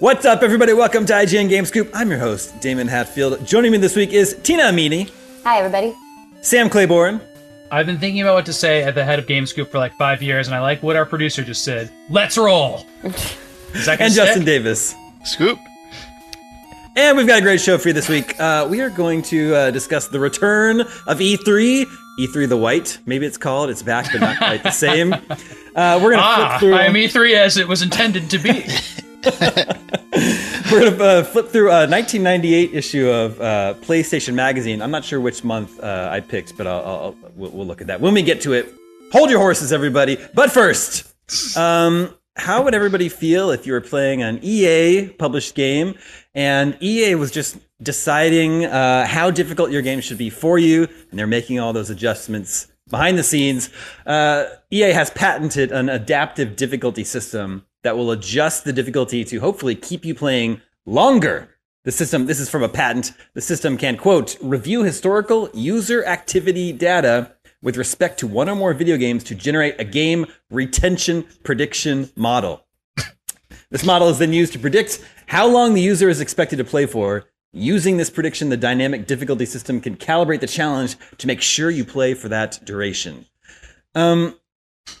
What's up, everybody? Welcome to IGN Game Scoop. I'm your host, Daemon Hatfield. Joining me this week is Tina Amini, Hi, everybody. Sam Claiborn, I've been thinking about what to say at the head of GameScoop for like five years, and I like what our producer just said. Let's roll. Is that and Justin stick? Davis. Scoop. And we've got a great show for you this week. Uh, we are going to uh, discuss the return of E E3. E3 the White, maybe it's called. It's back, but not quite the same. Uh, we're going to Ah, flip through. I am E3 as it was intended to be. We're going to uh, flip through a 1998 issue of uh, PlayStation Magazine. I'm not sure which month uh, I picked, but I'll, I'll, we'll, we'll look at that when we get to it. Hold your horses, everybody. But first, um, how would everybody feel if you were playing an EA published game and EA was just deciding uh, how difficult your game should be for you, and they're making all those adjustments behind the scenes? Uh, EA has patented an adaptive difficulty system that will adjust the difficulty to hopefully keep you playing longer. The system, this is from a patent, the system can, quote, review historical user activity data with respect to one or more video games to generate a game retention prediction model. This model is then used to predict how long the user is expected to play for. Using this prediction, the dynamic difficulty system can calibrate the challenge to make sure you play for that duration. Um,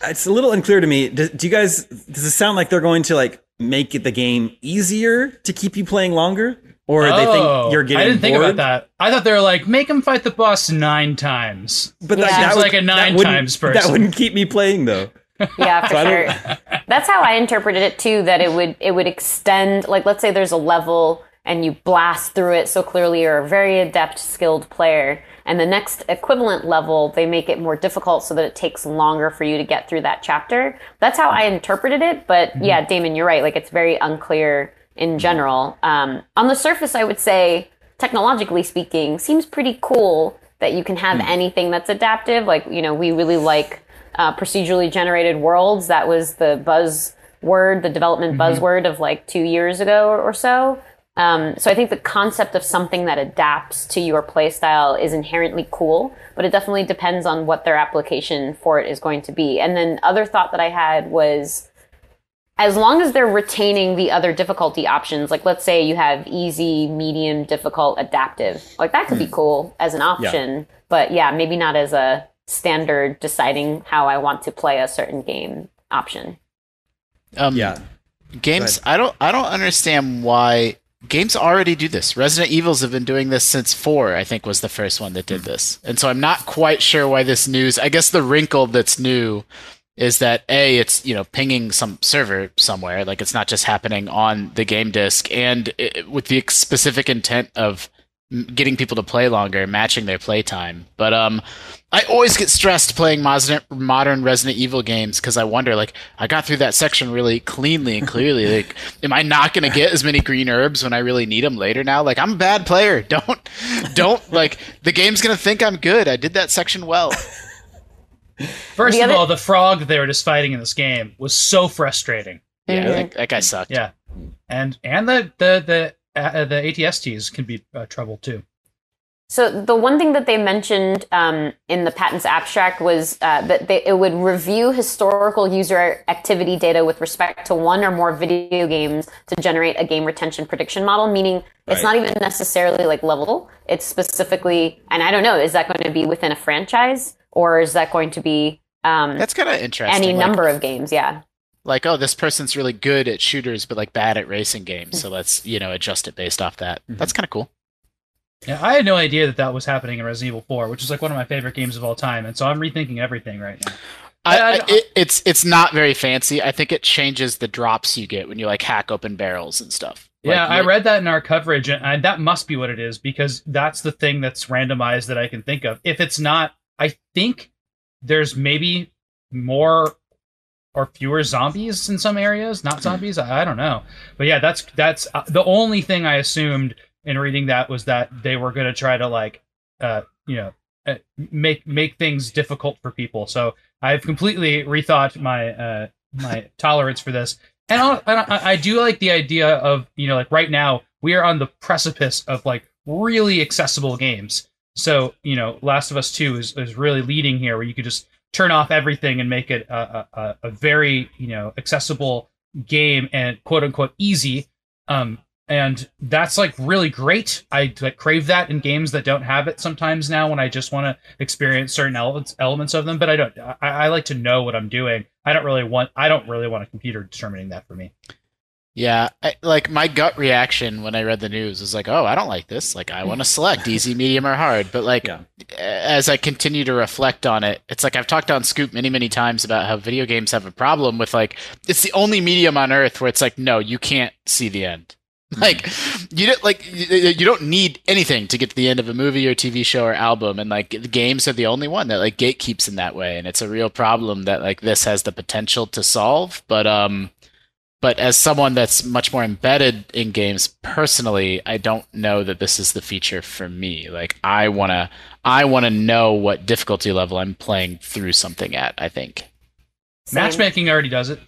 it's a little unclear to me. Do, do you guys? Does it sound like they're going to like make the game easier to keep you playing longer, or they Oh, think you're getting I didn't think about that. I thought they were like, make him fight the boss nine times. But Yeah. that, Seems that would- like a that nine wouldn't- times That wouldn't keep me playing though. Yeah, for I sure. That's how I interpreted it too. That it would it would extend. Like, let's say there's a level and you blast through it so clearly you're a very adept, skilled player, and the next equivalent level they make it more difficult so that it takes longer for you to get through that chapter. That's how I interpreted it. But yeah, Daemon, you're right. Like, it's very unclear in general. Um, on the surface, I would say, technologically speaking, seems pretty cool that you can have anything that's adaptive. Like, you know, we really like uh, procedurally generated worlds. That was the buzz word, the development buzzword of like two years ago or, or so. Um, so I think the concept of something that adapts to your playstyle is inherently cool, but it definitely depends on what their application for it is going to be. And then other thought that I had was as long as they're retaining the other difficulty options, like let's say you have easy, medium, difficult, adaptive, like that could be cool as an option, but yeah, maybe not as a standard deciding how I want to play a certain game option. Um, Yeah. Games. I don't. I don't understand why games already do this. Resident Evils have been doing this since four. I think was the first one that did hmm. this, and so I'm not quite sure why this news. I guess the wrinkle that's new is that a it's you know pinging some server somewhere, like it's not just happening on the game disk, and it, with the specific intent of getting people to play longer, matching their playtime. But um, I always get stressed playing modern Resident Evil games because I wonder, like, I got through that section really cleanly and clearly. like, am I not going to get as many green herbs when I really need them later now? Like, I'm a bad player. Don't, don't like the game's going to think I'm good. I did that section well. First the of other- all, the frog they were just fighting in this game was so frustrating. Yeah, mm-hmm. that, that guy sucked. Yeah, and and the the the uh, the ATSTs can be uh, trouble too. So the one thing that they mentioned um, in the patents abstract was uh, that they, it would review historical user activity data with respect to one or more video games to generate a game retention prediction model. Meaning, right. it's not even necessarily like level. It's specifically, and I don't know, is that going to be within a franchise or is that going to be? Um, That's kind of interesting. Any like, number of games, yeah like oh this person's really good at shooters but like bad at racing games so let's you know adjust it based off that mm-hmm. that's kind of cool yeah i had no idea that that was happening in resident evil 4 which is like one of my favorite games of all time and so i'm rethinking everything right now I, I, it, it's it's not very fancy. I think it changes the drops you get when you like hack open barrels and stuff. Yeah, like, I read that in our coverage, and that must be what it is because that's the thing that's randomized that I can think of. If it's not, I think there's maybe more or fewer zombies in some areas. Not zombies. I, I don't know. But yeah, that's that's uh, the only thing I assumed in reading that was that they were going to try to like, uh, you know, uh, make make things difficult for people. So I've completely rethought my uh, my tolerance for this, and I, I, I do like the idea of you know like right now we are on the precipice of like really accessible games. So you know, Last of Us Two is is really leading here, where you could just turn off everything and make it a, a, a very you know accessible game and quote unquote easy. Um, and that's like really great. I like, crave that in games that don't have it sometimes now when I just want to experience certain elements elements of them. But I don't. I, I like to know what I'm doing. I don't really want. I don't really want a computer determining that for me. Yeah, I, like my gut reaction when I read the news was like, "Oh, I don't like this. Like, I want to select easy, medium, or hard." But like, yeah. as I continue to reflect on it, it's like I've talked on Scoop many, many times about how video games have a problem with like it's the only medium on earth where it's like, no, you can't see the end. Mm-hmm. Like, you don't like you don't need anything to get to the end of a movie or TV show or album, and like the games are the only one that like gatekeeps in that way, and it's a real problem that like this has the potential to solve, but um but as someone that's much more embedded in games personally, I don't know that this is the feature for me. Like I want to I want to know what difficulty level I'm playing through something at, I think. Same. Matchmaking already does it.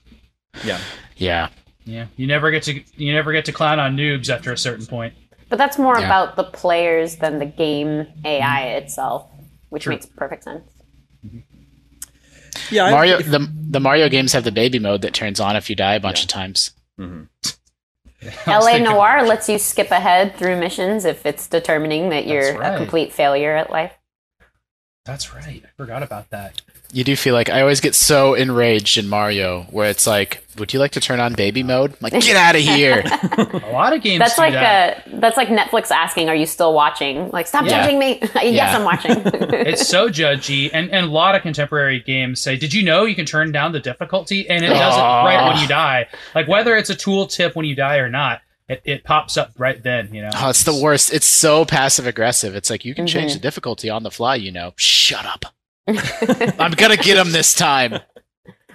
Yeah. Yeah. Yeah. You never get to you never get to clown on noobs after a certain point. But that's more yeah. about the players than the game AI itself, which True. makes perfect sense. Mm-hmm. Yeah, Mario. If, the the Mario games have the baby mode that turns on if you die a bunch yeah. of times. Mm-hmm. LA Noire lets you skip ahead through missions if it's determining that you're right. a complete failure at life. That's right. I forgot about that you do feel like I always get so enraged in Mario where it's like, would you like to turn on baby mode? I'm like, get out of here. a lot of games. That's like that. A, that's like Netflix asking, "Are you still watching?" Like, stop yeah. judging me. yes, yeah. I'm watching. it's so judgy, and and a lot of contemporary games say, "Did you know you can turn down the difficulty?" And it does it right when you die. Like whether it's a tool tip when you die or not. It, it pops up right then, you know. Oh, it's the worst. It's so passive aggressive. It's like you can mm-hmm. change the difficulty on the fly, you know. Shut up. I'm gonna get him this time.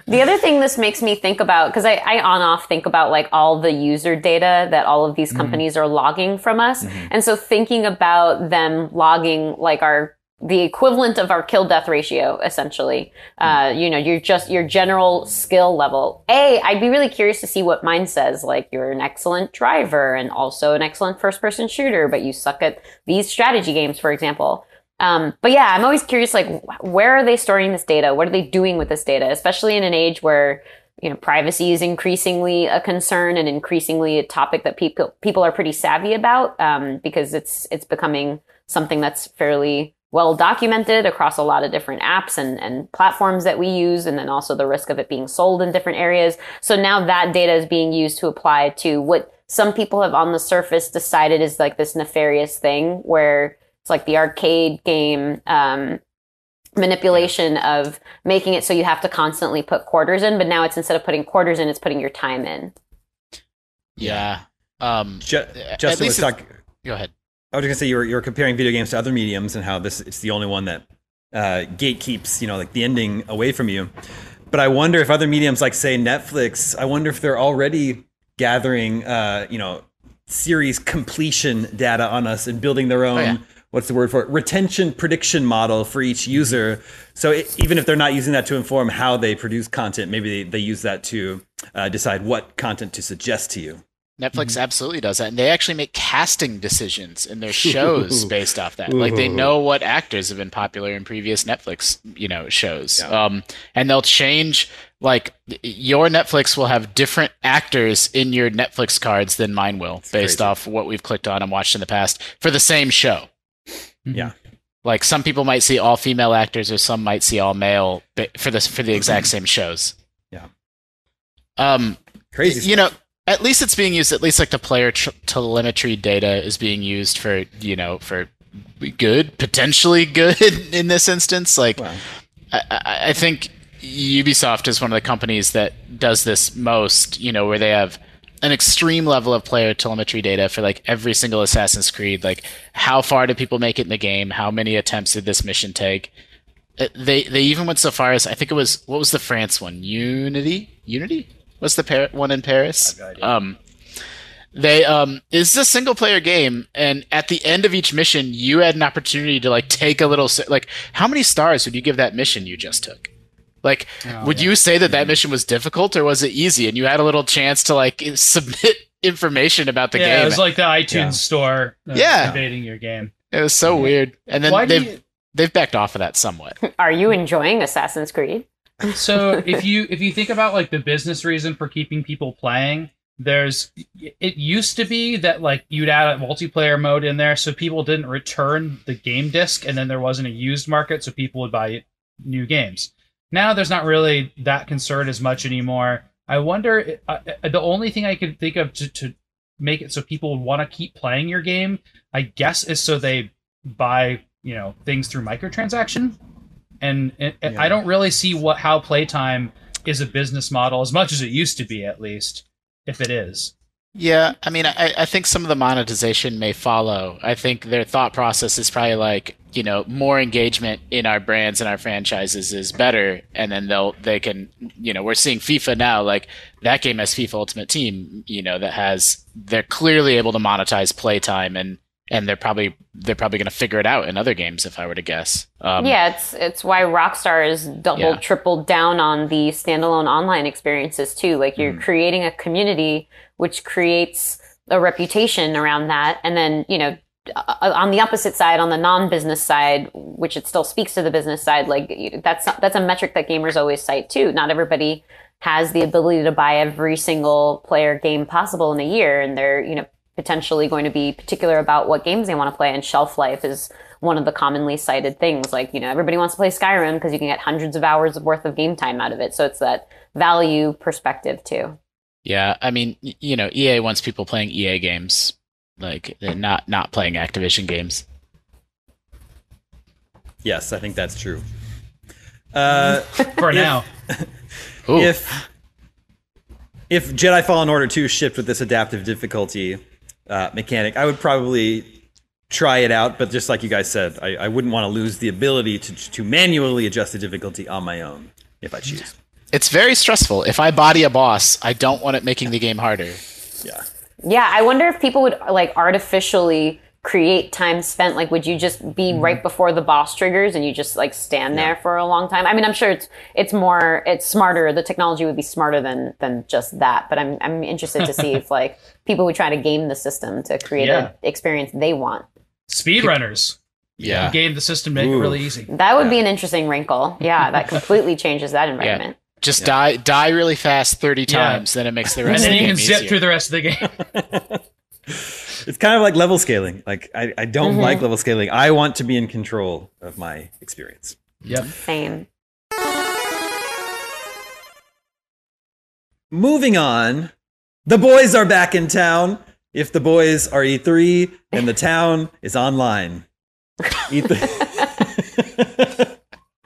The other thing this makes me think about, because I, I, on off think about like all the user data that all of these mm-hmm. companies mm-hmm. are logging from us. Mm-hmm. And so thinking about them logging like our, the equivalent of our kill death ratio, essentially, uh, mm-hmm. you know, you're just your general skill level. A, I'd be really curious to see what mine says. Like you're an excellent driver and also an excellent first person shooter, but you suck at these strategy games, for example. Um, but yeah, I'm always curious, like, where are they storing this data? What are they doing with this data? Especially in an age where, you know, privacy is increasingly a concern and increasingly a topic that people, people are pretty savvy about, um, because it's, it's becoming something that's fairly well documented across a lot of different apps and, and platforms that we use. And then also the risk of it being sold in different areas. So now that data is being used to apply to what some people have on the surface decided is like this nefarious thing where it's like the arcade game um, manipulation of making it so you have to constantly put quarters in, but now it's instead of putting quarters in, it's putting your time in. Yeah. Um, Ju- at Justin least was it's- talking. go ahead. I was gonna say you were you were comparing video games to other mediums and how this it's the only one that uh, gatekeeps you know like the ending away from you. But I wonder if other mediums like say Netflix, I wonder if they're already gathering uh, you know series completion data on us and building their own. yeah. What's the word for it? Retention prediction model for each user. So it, even if they're not using that to inform how they produce content, maybe they, they use that to uh, decide what content to suggest to you. Netflix absolutely does that, and they actually make casting decisions in their shows based off that. Like they know what actors have been popular in previous Netflix, you know, shows. Yeah. Um, and they'll change. Like your Netflix will have different actors in your Netflix cards than mine will, based crazy. off what we've clicked on and watched in the past for the same show. Yeah. Like some people might see all female actors, or some might see all male for this for the exact same shows. Yeah. Um, Crazy. you know at least it's being used at least like the player tr- telemetry data is being used for you know for good potentially good in this instance like Wow. I I think ubisoft is one of the companies that does this most you know where they have an extreme level of player telemetry data for like every single assassin's creed. Like how far did people make it in the game? How many attempts did this mission take? Uh, they they even went so far as I think it was what was the France one? Unity? Unity? Was the Par- one in Paris? Um they um it's a single player game and at the end of each mission you had an opportunity to like take a little like how many stars would you give that mission you just took like would you say that that mission was difficult or was it easy and you had a little chance to like submit information about the yeah, game it was like the iTunes Yeah. store uh, Yeah. invading your game. it was so weird and then Why they've you, they've backed off of that somewhat Are you enjoying Assassin's Creed? so if you if you think about like the business reason for keeping people playing there's it used to be that like you'd add a multiplayer mode in there so people didn't return the game disc and then there wasn't a used market so people would buy new games now there's not really that concern as much anymore i wonder uh, the only thing i could think of to, to make it so people would want to keep playing your game i guess is so they buy you know things through microtransaction and, and and Yeah. I don't really see what how playtime is a business model as much as it used to be, at least if it is. Yeah, I mean, I, I think some of the monetization may follow. I think their thought process is probably like, you know, more engagement in our brands and our franchises is better, and then they'll they can, you know, we're seeing FIFA now, like that game has FIFA Ultimate Team, you know, that has they're clearly able to monetize playtime, and and they're probably they're probably going to figure it out in other games, if I were to guess. Um, yeah, it's it's why Rockstar is double Yeah. tripled down on the standalone online experiences too. Like you're creating a community which creates a reputation around that, and then you know. uh, On the opposite side, on the non-business side, which it still speaks to the business side, like that's that's a metric that gamers always cite too. Not everybody has the ability to buy every single player game possible in a year, and they're you know potentially going to be particular about what games they want to play. And shelf life is one of the commonly cited things. Like you know everybody wants to play Skyrim because you can get hundreds of hours worth of game time out of it. So it's that value perspective too. Yeah, I mean, you know, EA wants people playing EA games, like not not playing Activision games. Yes, I think that's true. Uh, For now, Ooh. if if Jedi Fallen Order 2 shipped with this adaptive difficulty uh, mechanic, I would probably try it out. But just like you guys said, I, I wouldn't want to lose the ability to to manually adjust the difficulty on my own if I choose. It's very stressful. If I body a boss, I don't want it making the game harder. Yeah. Yeah, I wonder if people would like artificially create time spent. Like, would you just be mm-hmm. right before the boss triggers and you just like stand there for a long time? I mean, I'm sure it's it's more it's smarter. The technology would be smarter than than just that. But I'm I'm interested to see if like people would try to game the system to create Yeah. an experience they want. speedrunners Yeah. game the system make it really easy. That would be an interesting wrinkle. Yeah, that completely changes that environment. Just die die really fast 30 Yeah. times, then it makes the And rest of then the you game can zip easier. through the rest of the game. It's kind of like level scaling. Like I, I don't mm-hmm. like level scaling. I want to be in control of my experience. yep. Same. Moving on, the boys are back in town. If the boys are E3 and the town is online. E3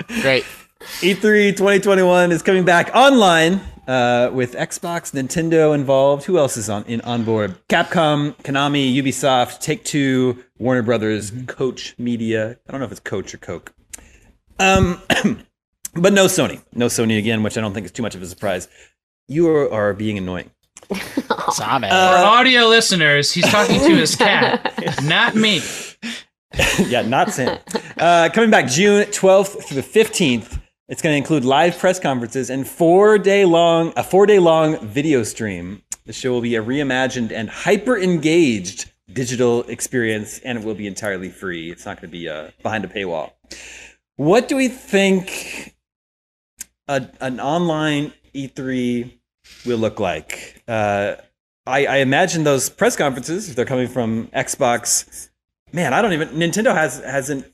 Great. E3 2021 is coming back online uh, with Xbox, Nintendo involved. Who else is on in on board? Capcom, Konami, Ubisoft, Take Two, Warner Brothers, Koch Media. I don't know if it's Coach or Coke. Um, but no Sony. No Sony again, which I don't think is too much of a surprise. You are, are being annoying. Same. For audio listeners, he's talking to his cat, not me. yeah, not Sam. Uh, coming back June 12th through the 15th. It's going to include live press conferences and four day long a four day long video stream. The show will be a reimagined and hyper engaged digital experience, and it will be entirely free. It's not going to be uh, behind a paywall. What do we think a, an online E3 will look like? Uh, I, I imagine those press conferences, if they're coming from Xbox, man, I don't even. Nintendo has hasn't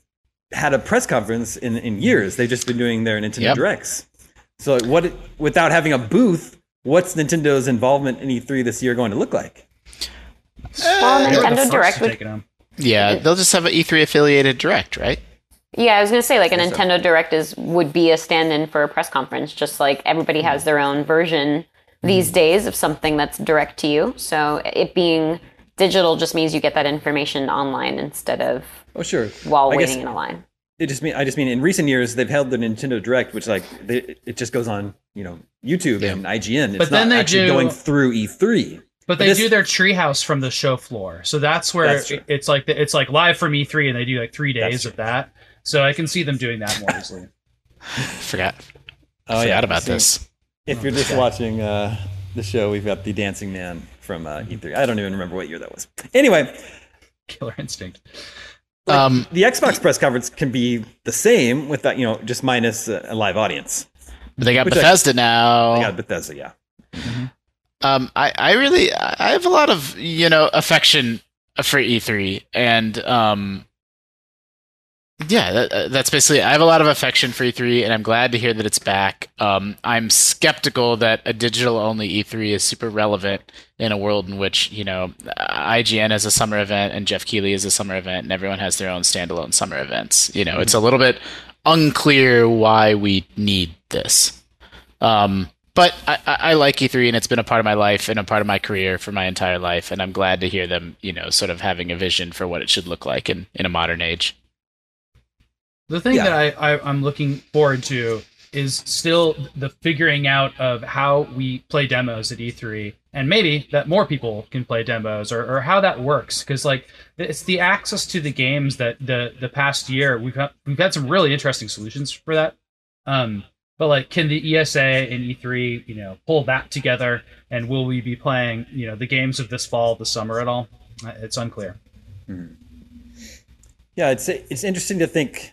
had a press conference in, in years. They've just been doing their Nintendo Yep. Directs. So like, what without having a booth, what's Nintendo's involvement in E3 this year going to look like? Eh, well, They the Nintendo Direct would take it on. yeah, they'll just have an E3 affiliated direct, right? Yeah, I was gonna say like a Guess so. Nintendo Direct is would be a stand-in for a press conference, just like everybody has their own version these mm-hmm. days of something that's direct to you. So it being digital just means you get that information online instead of Oh, sure. while I guess waiting in a line. It just mean I just mean in recent years they've held the Nintendo Direct, which like they, it just goes on you know YouTube and IGN. It's But then not they actually do- going through E E3. But they This- do their treehouse from the show floor, so that's where That's true. it's like it's like live from E3, and they do like three days of that. So I can see them doing that more easily. Forgot. Oh Forgot about See, this. If you're just watching uh, the show, we've got the Dancing Man from uh, E3. I don't even remember what year that was. Anyway, Killer Instinct. Um, the Xbox press conference can be the same with that, you know, just minus a, a live audience. but they got Which I- Bethesda now. I got Bethesda, yeah. Um, I, I really, I have a lot of, you know, affection for E3, and um, yeah, that, uh, that's basically. I have a lot of affection for E3, and I'm glad to hear that it's back. Um, I'm skeptical that a digital-only E3 is super relevant in a world in which you know IGN has a summer event and Geoff Keighley is a summer event, and everyone has their own standalone summer events. You know, it's a little bit unclear why we need this. Um, but I, I I like E3, and it's been a part of my life and a part of my career for my entire life, and I'm glad to hear them, you know, sort of having a vision for what it should look like in, in a modern age. The thing Yeah. that I, I I'm looking forward to is still the figuring out of how we play demos at E3, and maybe that more people can play demos, or, or how that works. Because like it's the access to the games that the the past year we've had, we've had some really interesting solutions for that. Um, but like, can the ESA and E3 you know pull that together, and will we be playing you know the games of this fall, the summer at all? Uh, It's unclear. Yeah, it's it's interesting to think.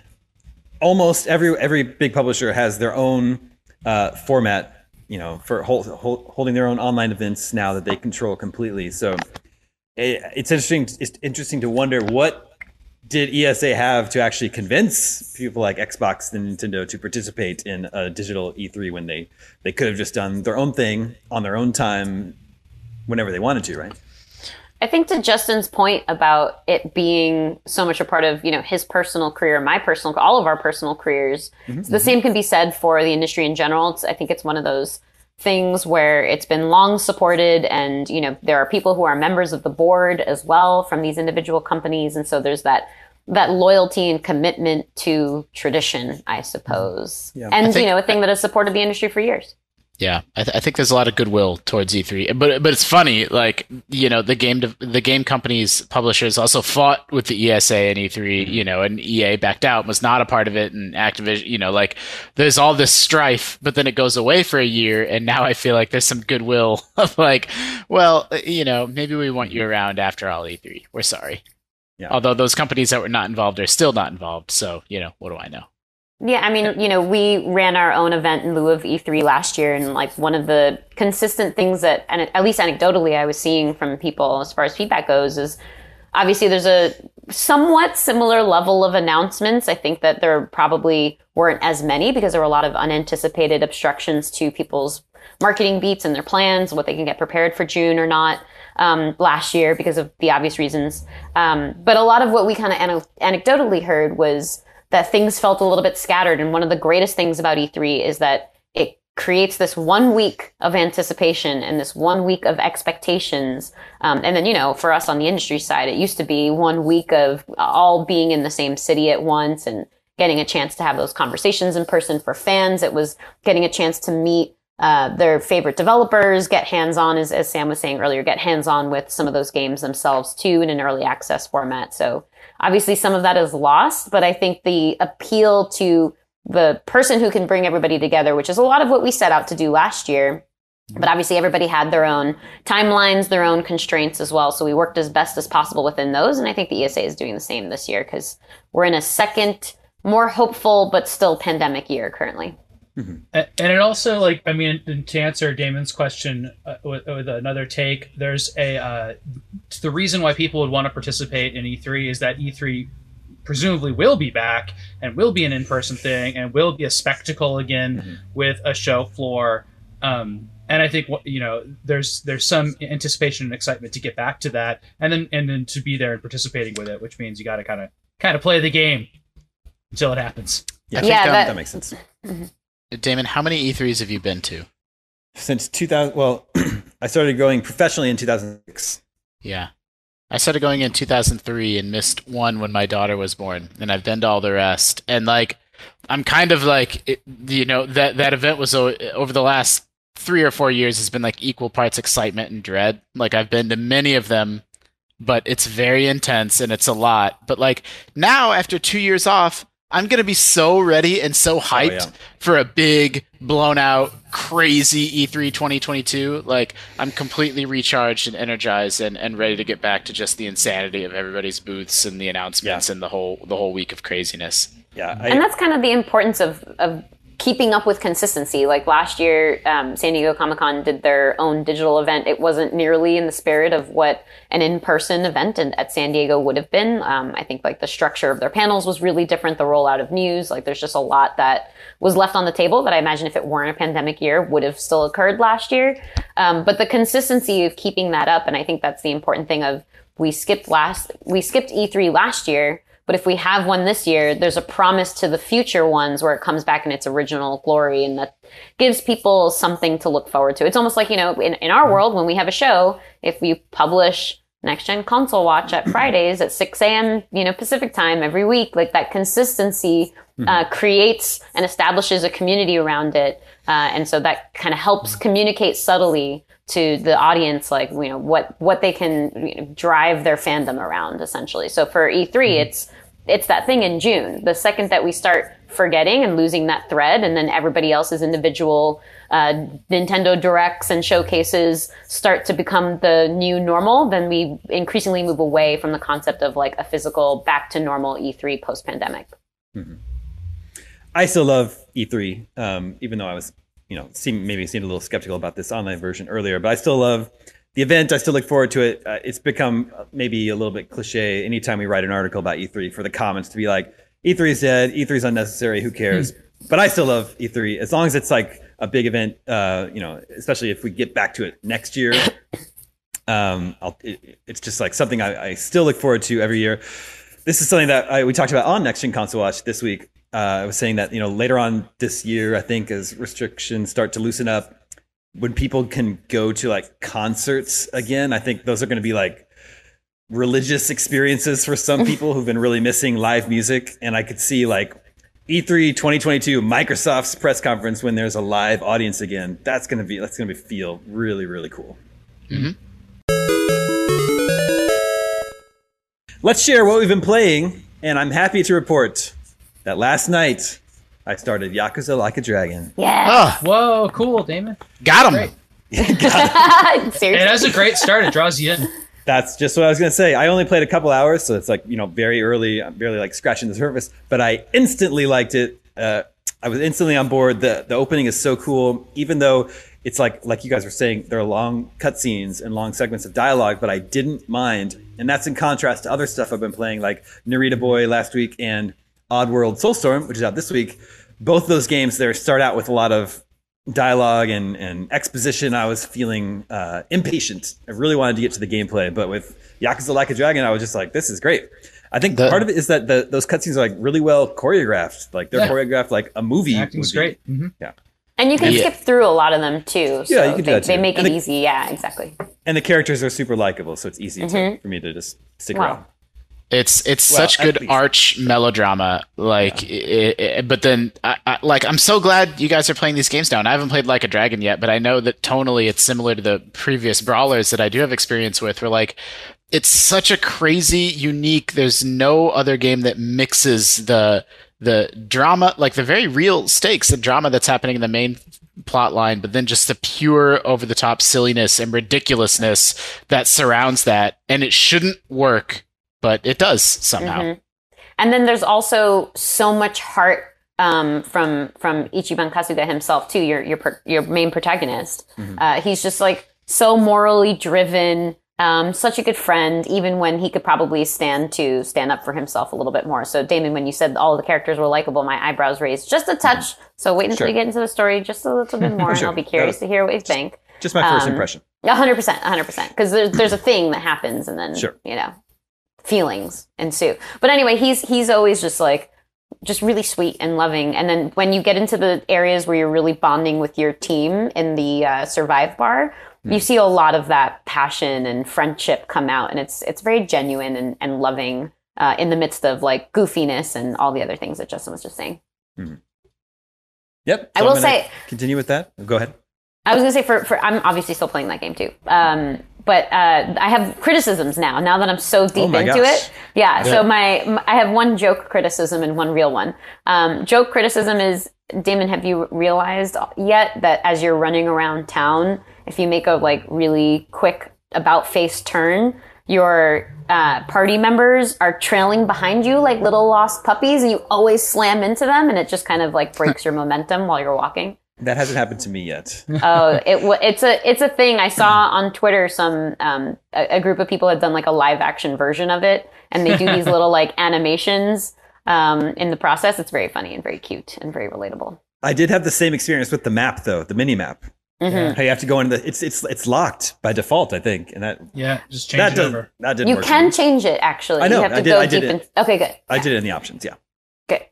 Almost every every big publisher has their own uh, format, you know, for hold, hold, holding their own online events now that they control completely. So it, it's interesting. It's interesting to wonder what did ESA have to actually convince people like Xbox and Nintendo to participate in a digital E3 when they they could have just done their own thing on their own time, whenever they wanted to, right? I think to Justin's point about it being so much a part of you know his personal career, my personal, all of our personal careers. Mm-hmm, the mm-hmm. same can be said for the industry in general. It's, I think it's one of those things where it's been long supported, and you know there are people who are members of the board as well from these individual companies, and so there's that that loyalty and commitment to tradition, I mm-hmm. suppose, Yeah. and think- you know a thing that has supported the industry for years. Yeah, I, th- I think there's a lot of goodwill towards E3, but but it's funny, like you know, the game dev- the game companies publishers also fought with the ESA and E3, mm-hmm. you know, and EA backed out, was not a part of it, and Activision, you know, like there's all this strife, but then it goes away for a year, and now I feel like there's some goodwill of like, well, you know, maybe we want you mm-hmm. around after all E3. We're sorry. Yeah. Although those companies that were not involved are still not involved, so you know, what do I know? Yeah, I mean, you know, we ran our own event in lieu of E3 last year, and like one of the consistent things that, and at least anecdotally, I was seeing from people as far as feedback goes is obviously there's a somewhat similar level of announcements. I think that there probably weren't as many because there were a lot of unanticipated obstructions to people's marketing beats and their plans, what they can get prepared for June or not. Um, last year because of the obvious reasons. Um, but a lot of what we kind of anecdotally heard was that things felt a little bit scattered. And one of the greatest things about E3 is that it creates this one week of anticipation and this one week of expectations. Um, and then, you know, for us on the industry side, it used to be one week of all being in the same city at once and getting a chance to have those conversations in person for fans. It was getting a chance to meet uh, their favorite developers, get hands on, as, as Sam was saying earlier, get hands on with some of those games themselves too in an early access format. So obviously some of that is lost, but I think the appeal to the person who can bring everybody together, which is a lot of what we set out to do last year. But obviously everybody had their own timelines, their own constraints as well. So we worked as best as possible within those. And I think the ESA is doing the same this year because we're in a second, more hopeful, but still pandemic year currently. Mm-hmm. And it also like I mean to answer Daemon's question uh, with, with, another take, there's a uh, the reason why people would want to participate in E3 is that E3 presumably will be back and will be an in-person thing and will be a spectacle again mm-hmm. with a show floor. Um, and I think you know there's there's some anticipation and excitement to get back to that, and then and then to be there and participating with it, which means you got to kind of kind of play the game until it happens. Yeah, yeah, that, that, makes sense. Mm-hmm. Daemon, how many E3s have you been to? Since 2000. Well, I started going professionally in 2006. Yeah. I started going in 2003 and missed one when my daughter was born, and I've been to all the rest. And like, I'm kind of like, it, you know, that that event was over the last three or four years has been like equal parts excitement and dread. Like I've been to many of them, but it's very intense and it's a lot. But like now, after two years off, I'm gonna be so ready and so hyped oh, yeah. for a big, blown out, crazy E3 2022. Like I'm completely recharged and energized and, and ready to get back to just the insanity of everybody's booths and the announcements yeah. and the whole the whole week of craziness. Yeah, I, and that's kind of the importance of of keeping up with consistency. Like last year, um, San Diego Comic Con did their own digital event. It wasn't nearly in the spirit of what an in-person event in, at San Diego would have been. Um, I think like the structure of their panels was really different. The rollout of news, like there's just a lot that was left on the table that I imagine if it weren't a pandemic year would have still occurred last year. Um, but the consistency of keeping that up, and I think that's the important thing of we skipped last, we skipped E3 last year but if we have one this year, there's a promise to the future ones where it comes back in its original glory and that gives people something to look forward to. It's almost like, you know, in, in our world, when we have a show, if we publish next gen console watch at Fridays at 6 a.m., you know, Pacific time every week, like that consistency uh, mm-hmm. creates and establishes a community around it. Uh, and so that kind of helps communicate subtly to the audience like you know what what they can you know, drive their fandom around essentially so for e3 mm-hmm. it's it's that thing in june the second that we start forgetting and losing that thread and then everybody else's individual uh, nintendo directs and showcases start to become the new normal then we increasingly move away from the concept of like a physical back to normal e3 post pandemic mm-hmm. i still love e3 um, even though i was you know, seem maybe seemed a little skeptical about this online version earlier, but I still love the event. I still look forward to it. Uh, it's become maybe a little bit cliche anytime we write an article about E3 for the comments to be like, E3 is dead, E3 is unnecessary, who cares? Hmm. But I still love E3 as long as it's like a big event. Uh, you know, especially if we get back to it next year. Um, it, it's just like something I, I, still look forward to every year. This is something that I, we talked about on Next Gen Console Watch this week I was saying that you know later on this year, I think as restrictions start to loosen up, when people can go to like concerts again, I think those are going to be like religious experiences for some people who've been really missing live music. And I could see like E3 2022, Microsoft's press conference when there's a live audience again. That's gonna be that's gonna be feel really really cool. Mm-hmm. Let's share what we've been playing, and I'm happy to report that last night I started Yakuza Like a Dragon. Yeah. Oh, whoa, cool, Daemon. Got him. Seriously. It has a great start. It draws you in. That's just what I was gonna say. I only played a couple hours, so it's like you know very early. I'm barely like scratching the surface, but I instantly liked it. Uh, I was instantly on board. the The opening is so cool, even though it's like like you guys were saying, there are long cutscenes and long segments of dialogue, but I didn't mind, and that's in contrast to other stuff I've been playing, like Narita Boy last week and Oddworld Soulstorm, which is out this week, both those games there start out with a lot of dialogue and, and exposition. I was feeling uh, impatient. I really wanted to get to the gameplay, but with Yakuza Like a Dragon, I was just like, this is great. I think The- part of it is that the, those cutscenes are like really well choreographed. Like they're Yeah. choreographed like a movie. Acting's would be. great. hmm And you can Yeah. skip through a lot of them too. So Yeah, you can do they, that they make And it the- easy. Yeah, exactly. And the characters are super likable, so it's easy to, Mhm. for me to just stick Wow. around. It's it's Well, such good least. arch melodrama. Like, i i but then, I, I, like, I'm so glad you guys are playing these games now. And I haven't played Like a Dragon yet, but I know that tonally it's similar to the previous brawlers that I do have experience with. Where like, it's such a crazy, unique. There's no other game that mixes the the drama, like the very real stakes, the drama that's happening in the main plot line, but then just the pure over the top silliness and ridiculousness that surrounds that. And it shouldn't work, but it does somehow. Mhm. And then there's also so much heart um, from from Ichiban Kasuga himself too. Your your your main protagonist. Mhm. Uh, he's just like so morally driven. Um, such a good friend, even when he could probably stand to stand up for himself a little bit more. So, Daemon, when you said all the characters were likable, my eyebrows raised just a touch. So, wait until Sure. you get into the story just a little bit more, and I'll be curious That to hear what you think. Just my first Um, impression. A hundred percent, hundred percent. Because there's there's a thing that happens, and then Sure. you know, feelings ensue. But anyway, he's he's always just like just really sweet and loving. And then when you get into the areas where you're really bonding with your team in the uh, survive bar, you see a lot of that passion and friendship come out, and it's it's very genuine and and loving. Uh, in the midst of like goofiness and all the other things that Justin was just saying, Yep. I so will I'm say- Continue with that. Go ahead. I was gonna say for, for I'm obviously still playing that game too. Um, but uh, I have criticisms now. Now that I'm so deep Oh into gosh. it, yeah. So my, I have one joke criticism and one real one. Um, joke criticism is Daemon. Have you realized yet that as you're running around town, if you make a like really quick about face turn, your uh, party members are trailing behind you like little lost puppies, and you always slam into them, and it just kind of like breaks your momentum while you're walking. That hasn't happened to me yet. oh, it it's a it's a thing. I saw on Twitter some um, a, a group of people had done like a live action version of it, and they do these little like animations um, in the process. It's very funny and very cute and very relatable. I did have the same experience with the map though, the mini map. Mhm. How you have to go into the it's it's it's locked by default, I think, and that Yeah, just change that it does over. that didn't You work. for can change it actually. I know, You have to I did- go I did deep it. in. Okay, good. I did it in the options, yeah. Good.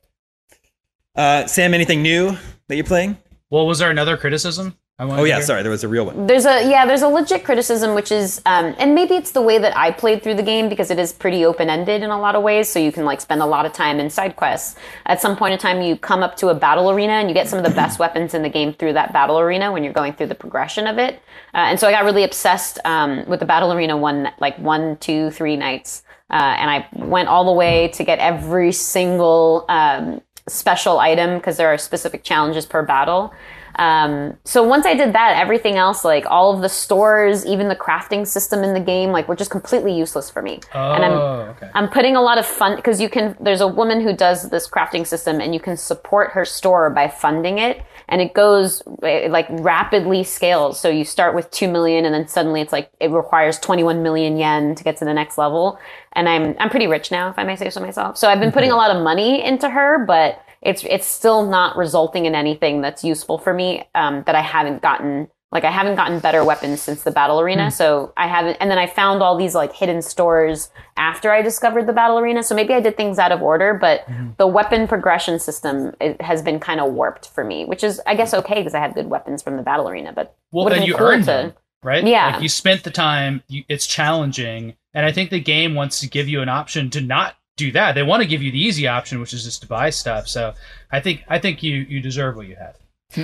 Uh, Sam, anything new that you're playing? Well, was there another criticism? I Oh yeah, hear? sorry, there was a real one. There's a yeah, there's a legit criticism, which is, um, and maybe it's the way that I played through the game because it is pretty open ended in a lot of ways. So you can like spend a lot of time in side quests. At some point in time, you come up to a battle arena and you get some of the best weapons in the game through that battle arena when you're going through the progression of it. Uh, and so I got really obsessed um, with the battle arena one like one, two, three nights, uh, and I went all the way to get every single um, special item because there are specific challenges per battle. Um, so once I did that, everything else, like all of the stores, even the crafting system in the game, like were just completely useless for me. Oh, and I'm okay. I'm putting a lot of fun because you can. There's a woman who does this crafting system, and you can support her store by funding it, and it goes it, like rapidly scales. So you start with two million, and then suddenly it's like it requires 21 million yen to get to the next level. And I'm I'm pretty rich now, if I may say so myself. So I've been putting a lot of money into her, but it's it's still not resulting in anything that's useful for me um, that I haven't gotten like I haven't gotten better weapons since the battle arena. So I haven't and then I found all these like hidden stores after I discovered the battle arena. So maybe I did things out of order, but the weapon progression system it has been kind of warped for me, which is I guess okay because I had good weapons from the battle arena, but Well, been you cool earned to- them, right? Yeah. Like you spent the time. You, it's challenging, and I think the game wants to give you an option to not do that. They want to give you the easy option, which is just to buy stuff. So I think I think you you deserve what you have.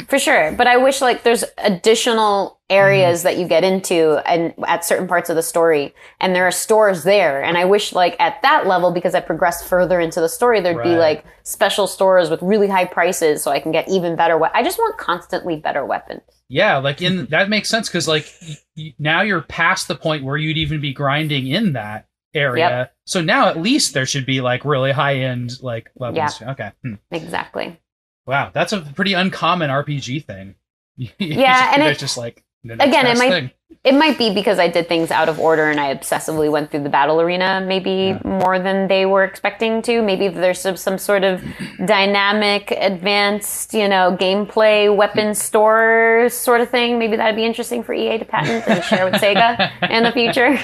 For sure, but I wish like there's additional areas Mm-hmm. that you get into and at certain parts of the story and there are stores there and I wish like at that level because I progressed further into the story there'd be like special stores with really high prices so I can get even better we- I just want constantly better weapons. Yeah, like in that makes sense because like y- y- now you're past the point where you'd even be grinding in that area. Yep. So now at least there should be like really high end like weapons. Okay. Hmm. Exactly. Wow, that's a pretty uncommon RPG thing. Yeah, and it's just like Again, it might- thing. It might be because I did things out of order and I obsessively went through the battle arena maybe more than they were expecting to. Maybe there's some, some sort of dynamic, advanced, you know, gameplay weapon store sort of thing. Maybe that'd be interesting for EA to patent and share with Sega in the future.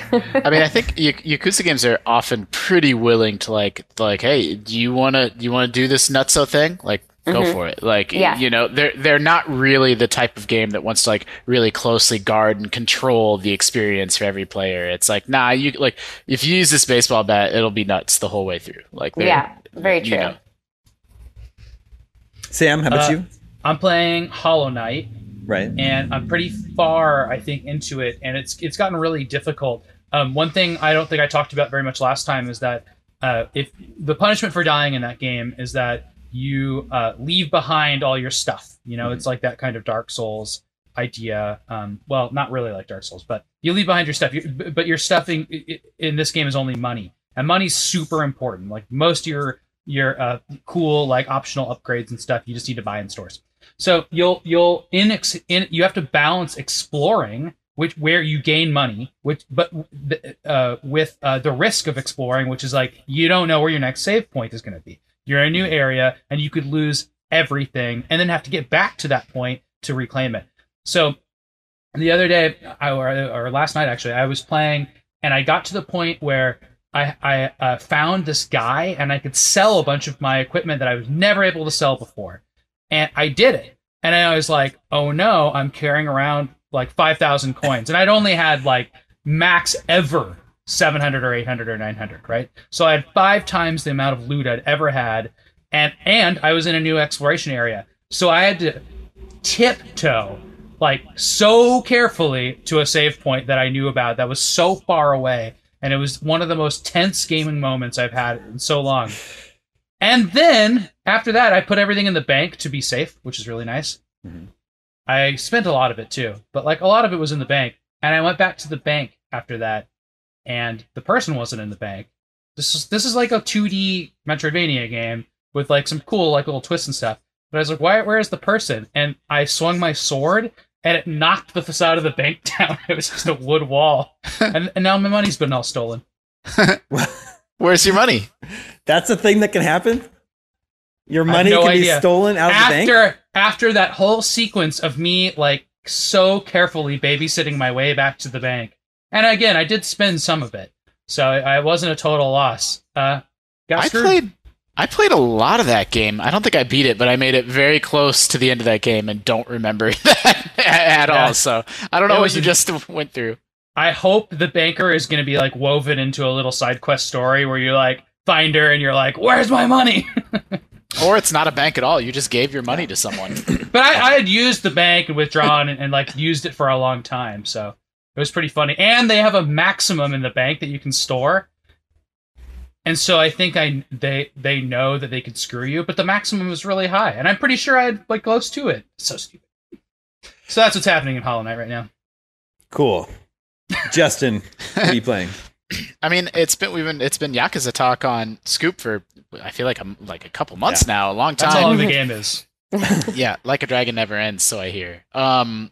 I mean, I think Y- Yakuza games are often pretty willing to like, like, hey, do you want to, do you want to do this nutso thing? Like, go for it. Like, Yeah. you know, they're they're not really the type of game that wants to like really closely guard and control the experience for every player. It's like, nah, you like if you use this baseball bat, it'll be nuts the whole way through. Like, yeah, very you true. know. Sam, how about Uh, you? I'm playing Hollow Knight, Right. and I'm pretty far, I think, into it, and it's it's gotten really difficult. Um, one thing I don't think I talked about very much last time is that uh, if the punishment for dying in that game is that you uh, leave behind all your stuff. You know, it's like that kind of Dark Souls idea. Um, well, not really like Dark Souls, but you leave behind your stuff. You, but your stuffing i- i- in this game is only money, and money's super important. Like most of your your uh, cool like optional upgrades and stuff, you just need to buy in stores. So you'll you'll in, ex, in you have to balance exploring which where you gain money, which but uh, with uh, the risk of exploring, which is like you don't know where your next save point is going to be. You're in a new area and you could lose everything and then have to get back to that point to reclaim it. So the other day, I, or, or last night actually, I was playing and I got to the point where I, I uh, found this guy and I could sell a bunch of my equipment that I was never able to sell before. And I did it. And I was like, oh no, I'm carrying around like 5,000 coins. And I'd only had like max ever 700 or 800 or 900, right? So I had five times the amount of loot I'd ever had. And, and I was in a new exploration area. So I had to tiptoe like so carefully to a save point that I knew about that was so far away. And it was one of the most tense gaming moments I've had in so long. And then after that, I put everything in the bank to be safe, which is really nice. Mhm. I spent a lot of it too, but like a lot of it was in the bank. And I went back to the bank after that, and the person wasn't in the bank. This is this is like a 2D Metroidvania game with like some cool like little twists and stuff. But I was like, why? Where is the person? And I swung my sword, and it knocked the facade of the bank down. It was just a wood wall, and, and now my money's been all stolen. Where's your money? That's a thing that can happen. Your money no can idea. be stolen out of the bank. after after that whole sequence of me like so carefully babysitting my way back to the bank and again i did spend some of it so i, I wasn't a total loss uh got I screwed. played I played a lot of that game. I don't think I beat it, but I made it very close to the end of that game and don't remember that at Yeah. all. So I don't know what you just went through. i hope the banker is going to be like woven into a little side quest story where you like find her and you're like where's my money Or it's not a bank at all. You just gave your money to someone. but I, I had used the bank and withdrawn and, and like used it for a long time so it was pretty funny and they have a maximum in the bank that you can store and so i think i they they know that they could screw you but the maximum is really high and i'm pretty sure i had like close to it so stupid so that's what's happening in hollow knight right now Cool. Justin, what are you playing? I mean, it's been we've been it's been Yakuza talk on Scoop for I feel like a, like a couple months now, a long that's how long time. the game is yeah, like a dragon never ends, so I hear. Um,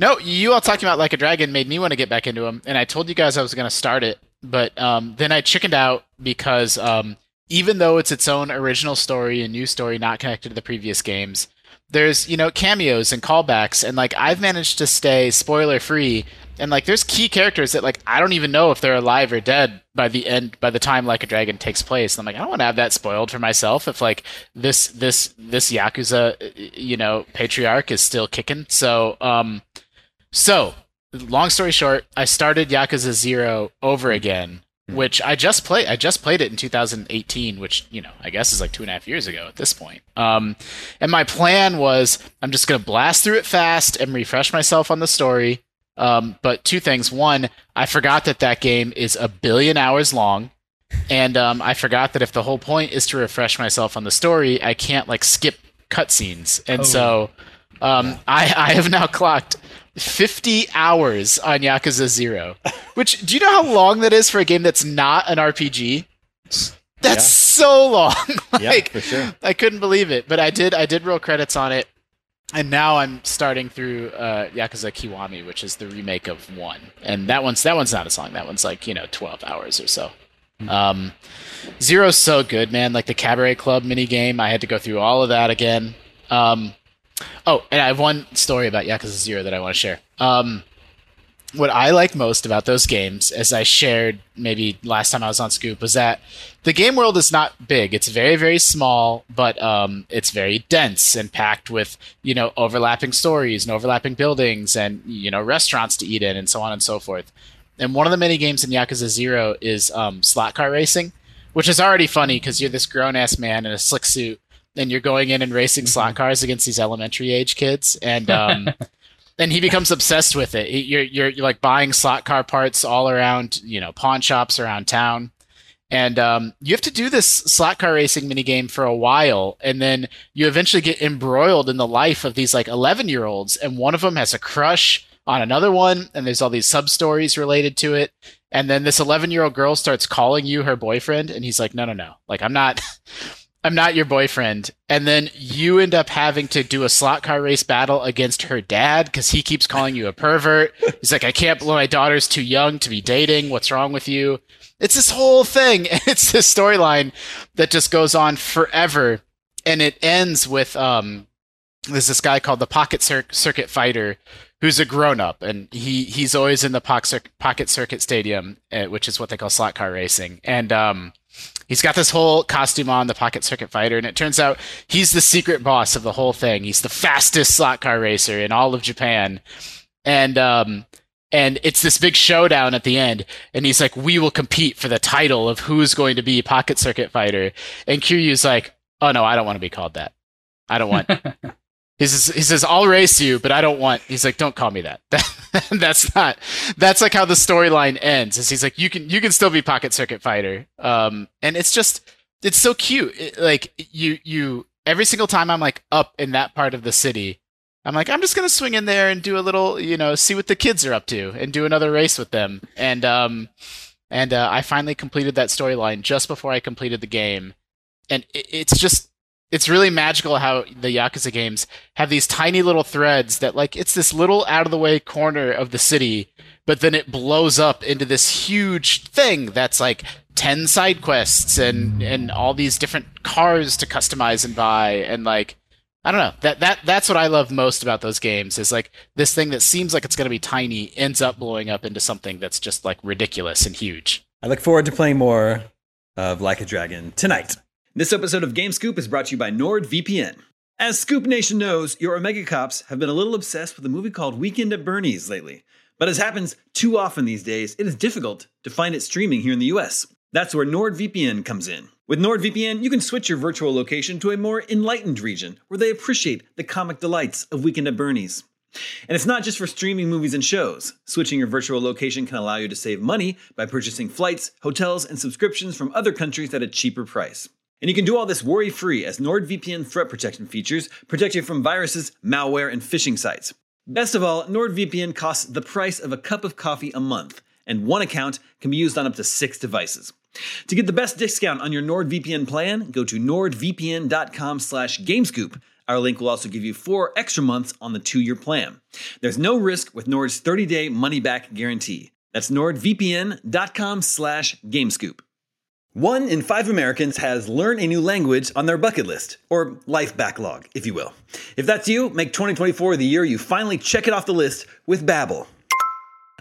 no, you all talking about like a dragon made me want to get back into them, and I told you guys I was going to start it, but um, then I chickened out because um, even though it's its own original story and new story, not connected to the previous games, there's you know cameos and callbacks, and like I've managed to stay spoiler free, and like there's key characters that like I don't even know if they're alive or dead by the end by the time like a dragon takes place. And I'm like I don't want to have that spoiled for myself if like this this this yakuza you know patriarch is still kicking. So um so long story short, I started Yakuza 0 over again. Which I just played. I just played it in 2018, which you know I guess is like two and a half years ago at this point. Um, and my plan was I'm just gonna blast through it fast and refresh myself on the story. Um, but two things. One, I forgot that that game is a billion hours long, and um, I forgot that if the whole point is to refresh myself on the story, I can't like skip cutscenes. And Oh. so um, I, I have now clocked 50 hours on Yakuza Zero. Which do you know how long that is for a game that's not an RPG? That's Yeah. so long. yeah, like for sure. I couldn't believe it, but I did. I did roll credits on it. and now I'm starting through uh, Yakuza Kiwami, which is the remake of one, and that one's that one's not as long. That one's like you know 12 hours or so. Um, Zero's so good, man. Like the Cabaret Club mini game, I had to go through all of that again. Um, oh, and I have one story about Yakuza Zero that I want to share. Um, what I like most about those games, as I shared maybe last time I was on Scoop, was that the game world is not big. It's very, very small, but um, it's very dense and packed with you know overlapping stories and overlapping buildings and you know restaurants to eat in and so on and so forth. And one of the mini games in Yakuza Zero is um, slot car racing, which is already funny because you're this grown ass man in a slick suit and you're going in and racing slot cars against these elementary age kids and. Um, and he becomes obsessed with it. You're, you're, you're like buying slot car parts all around, you know, pawn shops around town. And um, you have to do this slot car racing mini game for a while, and then you eventually get embroiled in the life of these like 11 year olds, and one of them has a crush on another one, and there's all these sub stories related to it. And then this 11 year old girl starts calling you her boyfriend, and he's like, "No, no, no! Like I'm not." I'm not your boyfriend. And then you end up having to do a slot car race battle against her dad because he keeps calling you a pervert. He's like, I can't believe my daughter's too young to be dating. What's wrong with you? It's this whole thing. It's this storyline that just goes on forever. And it ends with um, there's this guy called the Pocket Cir- Circuit Fighter who's a grown up and he he's always in the Pocket Circuit Stadium, uh, which is what they call slot car racing. And um, He's got this whole costume on, the Pocket Circuit Fighter, and it turns out he's the secret boss of the whole thing. He's the fastest slot car racer in all of Japan. And um and it's this big showdown at the end and he's like we will compete for the title of who's going to be Pocket Circuit Fighter. And Kiryu's like, "Oh no, I don't want to be called that. I don't want He says, he says, I'll race you, but I don't want, he's like, don't call me that. that's not, that's like how the storyline ends is he's like, you can, you can still be pocket circuit fighter. Um, and it's just, it's so cute. It, like you, you, every single time I'm like up in that part of the city, I'm like, I'm just to swing in there and do a little, you know, see what the kids are up to and do another race with them. And, um, and, uh, I finally completed that storyline just before I completed the game. And it, it's just, it's really magical how the Yakuza games have these tiny little threads that like it's this little out of the way corner of the city, but then it blows up into this huge thing that's like 10 side quests and and all these different cars to customize and buy and like I don't know. That that that's what I love most about those games is like this thing that seems like it's going to be tiny ends up blowing up into something that's just like ridiculous and huge. I look forward to playing more of Like a Dragon tonight. This episode of Game Scoop is brought to you by NordVPN. As Scoop Nation knows, your Omega Cops have been a little obsessed with a movie called Weekend at Bernie's lately. But as happens too often these days, it is difficult to find it streaming here in the US. That's where NordVPN comes in. With NordVPN, you can switch your virtual location to a more enlightened region where they appreciate the comic delights of Weekend at Bernie's. And it's not just for streaming movies and shows. Switching your virtual location can allow you to save money by purchasing flights, hotels, and subscriptions from other countries at a cheaper price. And you can do all this worry free as NordVPN threat protection features protect you from viruses, malware, and phishing sites. Best of all, NordVPN costs the price of a cup of coffee a month, and one account can be used on up to six devices. To get the best discount on your NordVPN plan, go to nordvpn.com slash gamescoop. Our link will also give you four extra months on the two-year plan. There's no risk with Nord's 30-day money-back guarantee. That's nordvpn.com slash gamescoop. One in five Americans has learn a new language on their bucket list, or life backlog, if you will. If that's you, make 2024 the year you finally check it off the list with Babbel.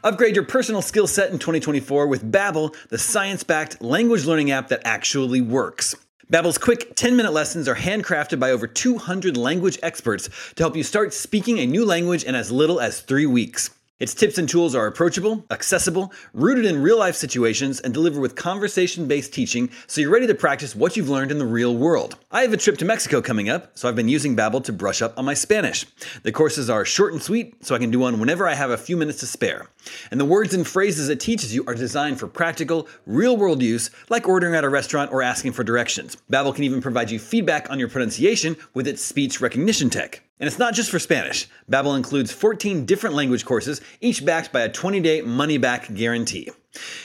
Upgrade your personal skill set in 2024 with Babbel, the science-backed language learning app that actually works. Babbel's quick 10-minute lessons are handcrafted by over 200 language experts to help you start speaking a new language in as little as 3 weeks. Its tips and tools are approachable, accessible, rooted in real life situations, and deliver with conversation based teaching so you're ready to practice what you've learned in the real world. I have a trip to Mexico coming up, so I've been using Babbel to brush up on my Spanish. The courses are short and sweet, so I can do one whenever I have a few minutes to spare. And the words and phrases it teaches you are designed for practical, real world use, like ordering at a restaurant or asking for directions. Babbel can even provide you feedback on your pronunciation with its speech recognition tech. And it's not just for Spanish. Babbel includes 14 different language courses, each backed by a 20-day money-back guarantee.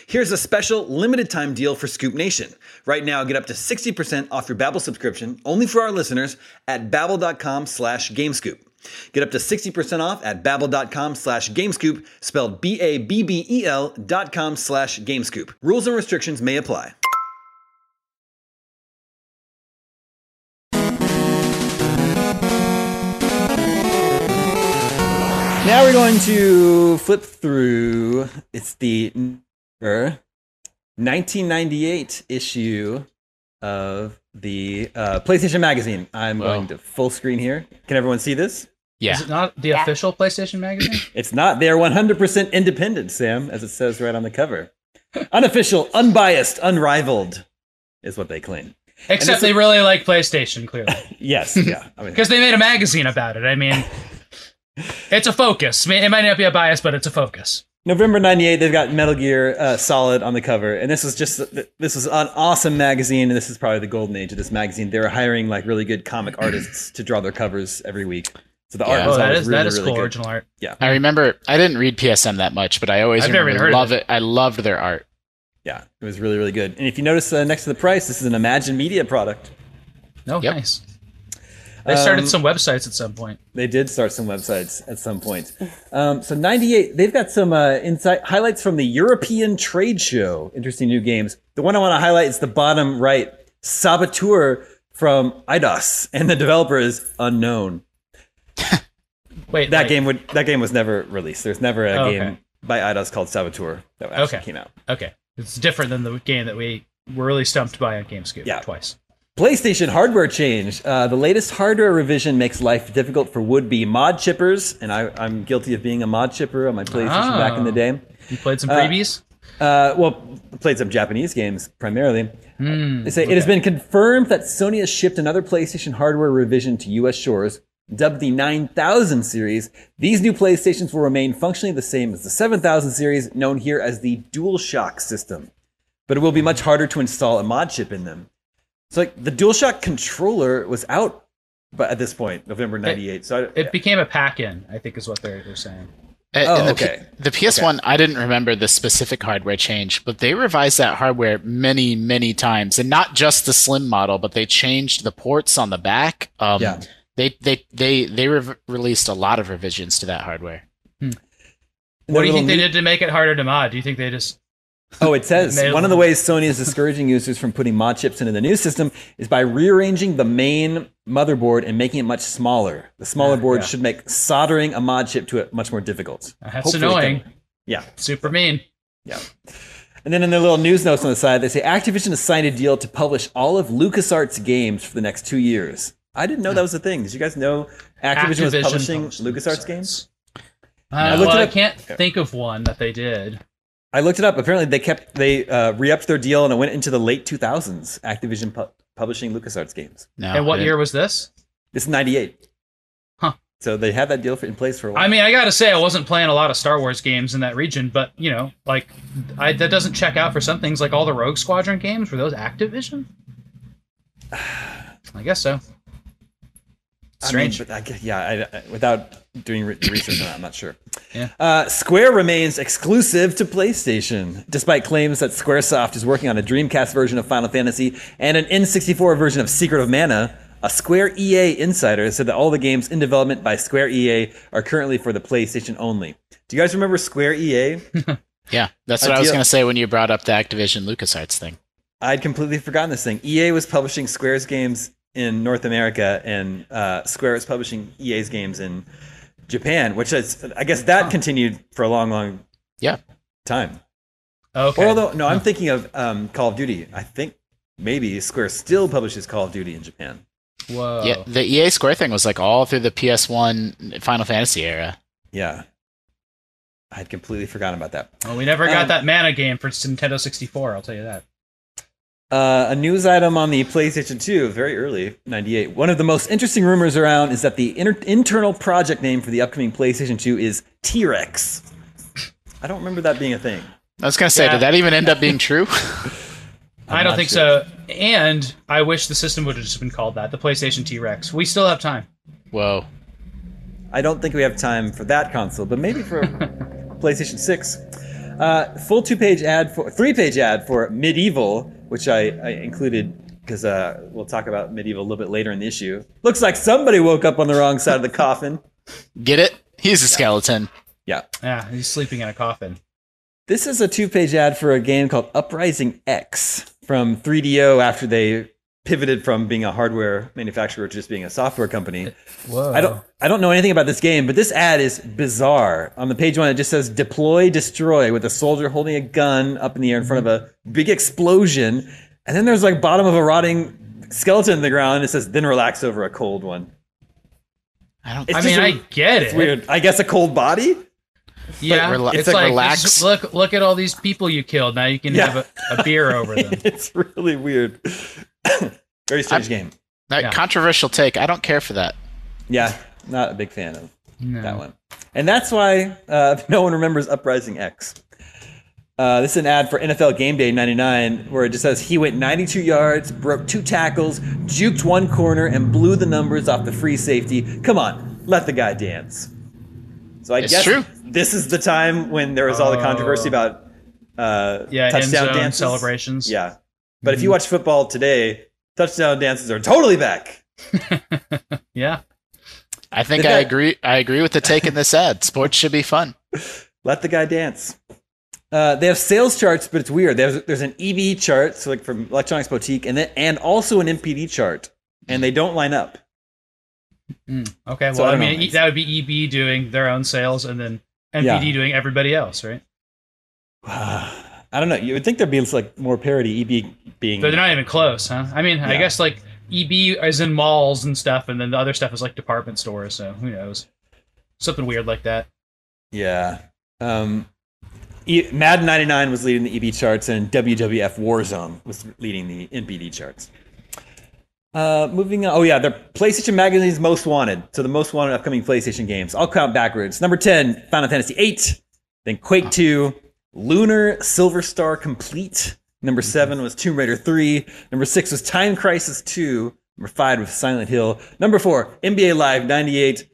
Here's a special limited time deal for Scoop Nation. Right now, get up to 60% off your Babbel subscription only for our listeners at babbel.com slash gamescoop. Get up to 60% off at babbel.com slash gamescoop, spelled B-A-B-B-E-L dot com slash gamescoop. Rules and restrictions may apply. Now we're going to flip through. It's the 1998 issue of the uh, PlayStation Magazine. I'm Wow. going to full screen here. Can everyone see this? Yeah. Is it not the official PlayStation magazine? It's not. They're 100% independent, Sam, as it says right on the cover. Unofficial, unbiased, unrivaled is what they claim. Except this they really like PlayStation, clearly, Yes, yeah. I mean, because they made a magazine about it. I mean, it's a focus. It might not be a bias, but it's a focus. November 98, they've got Metal Gear uh, Solid on the cover. And this was just, this was an awesome magazine. And this is probably the golden age of this magazine. They were hiring like really good comic artists to draw their covers every week. So the art Yeah. was Oh, that always is really, that is really cool good. original art. Yeah, I remember I didn't read PSM that much, but I always I've remember even heard of love it. I loved their art. Yeah, it was really, really good. And if you notice uh, next to the price, this is an Imagine Media product. No, Yep. nice. They started Um, some websites at some point. They did start some websites at some point. Um, so 98, they've got some uh, insight highlights from the European Trade Show. Interesting new games. The one I want to highlight is the bottom right, Saboteur from Eidos, and the developer is unknown. Wait, That like- game would that game was never released. There's never a Oh, game okay. by Eidos called Saboteur that actually Okay. came out. Okay, it's different than the game that we were really stumped by on GameScoop Yeah. twice. PlayStation hardware change. Uh, the latest hardware revision makes life difficult for would-be mod chippers, and I, I'm guilty of being a mod chipper on my PlayStation back in the Oh. day. You played some freebies. Uh, well, played some Japanese games primarily. Hmm, they say it has been confirmed that Sony has shipped another PlayStation hardware revision to U.S. shores, dubbed the 9000 series. These new PlayStations will remain functionally the same as the 7000 series, known here as the DualShock system, but it will be much harder to install a mod chip in them. So, like the DualShock controller was out, but at this point, November '98. So, I, It became a pack-in, I think, is what they're they're saying. Uh, Oh, and the, okay. P- the PS1, I didn't remember the specific hardware change, but they revised that hardware many, many times, and not just the slim model, but they changed the ports on the back. Um, Yeah. They they they they rev- released a lot of revisions to that hardware. Hmm. What do you think they did to make it harder to mod? Do you think they just Oh, it says one of the ways Sony is discouraging users from putting mod chips into the new system is by rearranging the main motherboard and making it much smaller. The smaller ah, board yeah. should make soldering a mod chip to it much more difficult. Ah, that's Hopefully annoying? can- Yeah, Super mean. yeah. And then in their little news notes on the side, they say Activision has signed a deal to publish all of LucasArts games for the next two years. I didn't know that was a thing. Did you guys know Activision, was publishing published LucasArts games? Uh, looked well, it I can't think of one that they did. I looked it up. Apparently, they kept they uh, re-upped their deal and it went into the late 2000s. Activision pu- publishing LucasArts games. No, and what year was this? This is 98. Huh. So they had that deal for, in place for a while. I mean, I gotta say, I wasn't playing a lot of Star Wars games in that region, but you know, like, I, that doesn't check out for some things like all the Rogue Squadron games. Were those Activision? I guess so. I mean, Strange. but I, guess- yeah, I, without doing re- research on that, I'm not sure. Yeah. Uh, Square remains exclusive to PlayStation, despite claims that SquareSoft is working on a Dreamcast version of Final Fantasy and an N64 version of Secret of Mana. A Square EA insider said that all the games in development by Square EA are currently for the PlayStation only. Do you guys remember Square EA? yeah, that's what I was deal- gonna say when you brought up the Activision LucasArts thing. I'd completely forgotten this thing. EA was publishing Square's games in North America, and uh, Square was publishing EA's games in Japan, which is, I guess, that continued for a long, long Yeah, time. Okay. Or although, no, I'm thinking of um, Call of Duty. I think maybe Square still publishes Call of Duty in Japan. Whoa. yeah. The EA Square thing was like all through the PS1 Final Fantasy era. Yeah, I had completely forgotten about that. Well, we never got Um, that Mana game for Nintendo 64. I'll tell you that. Uh, a news item on the PlayStation 2, very early, 98. One of the most interesting rumors around is that the inter- internal project name for the upcoming PlayStation 2 is T Rex. I don't remember that being a thing. I was gonna say, Yeah. did that even end up being true? I don't think sure. so. And I wish the system would have just been called that, the PlayStation T Rex. We still have time. Whoa. I don't think we have time for that console, but maybe for PlayStation 6. Uh, full two page ad for three page ad for MediEvil, which I, I included because uh, we'll talk about MediEvil a little bit later in the issue. Looks like somebody woke up on the wrong side of the coffin. Get it? He's a skeleton. Yeah, Yeah, he's sleeping in a coffin. This is a two-page ad for a game called Uprising X from 3DO after they pivoted from being a hardware manufacturer to just being a software company. Whoa. I don't I don't know anything about this game, but this ad is bizarre. On the page one, it just says deploy, destroy with a soldier holding a gun up in the air in front of a big explosion. And then there's like bottom of a rotting skeleton in the ground. And it says then relax over a cold one. I don't. It's I mean, a- I get it. It's weird. I guess a cold body? Yeah, rela- it's, like like, relax. look, look at all these people you killed. Now you can Yeah. have a, a beer over them. it's really weird. Very strange game. that yeah. controversial take. I don't care for that. Yeah, not a big fan of No. that one. And that's why uh, no one remembers Uprising X. Uh, this is an ad for NFL Game Day 99 where it just says he went 92 yards, broke two tackles, juked one corner, and blew the numbers off the free safety. Come on, let the guy dance. So I It's guess true. this is the time when there was all the controversy Oh. about uh, Yeah, touchdown zone dances. celebrations. Yeah, but if you watch football today, touchdown dances are totally back. Yeah. I think The I guy- agree. I agree with the take in this ad. Sports should be fun. Let the guy dance. Uh, they have sales charts, but it's weird. There's there's an EB chart, so like from Electronics Boutique, and then and also an NPD chart, and they don't line up. Mm, Okay. So Well, I I, mean, know. that would be EB doing their own sales, and then NPD Yeah. doing everybody else, right? I don't know. You would think there'd be like more parity. EB being But they're not even close, huh? I mean, I guess like EB is in malls and stuff, and then the other stuff is like department stores. So who knows? Something weird like that. yeah. Um, e- Madden 99 was leading the EB charts, and WWF Warzone was leading the NPD charts. Uh, moving on. Oh yeah, the PlayStation Magazine's most wanted. So the most wanted upcoming PlayStation games. I'll count backwards. Number ten, Final Fantasy VIII. Then Quake Two, Lunar Silver Star Complete. Number seven was Tomb Raider Three. Number six was Time Crisis Two. Number five was Silent Hill. Number four, NBA Live '98.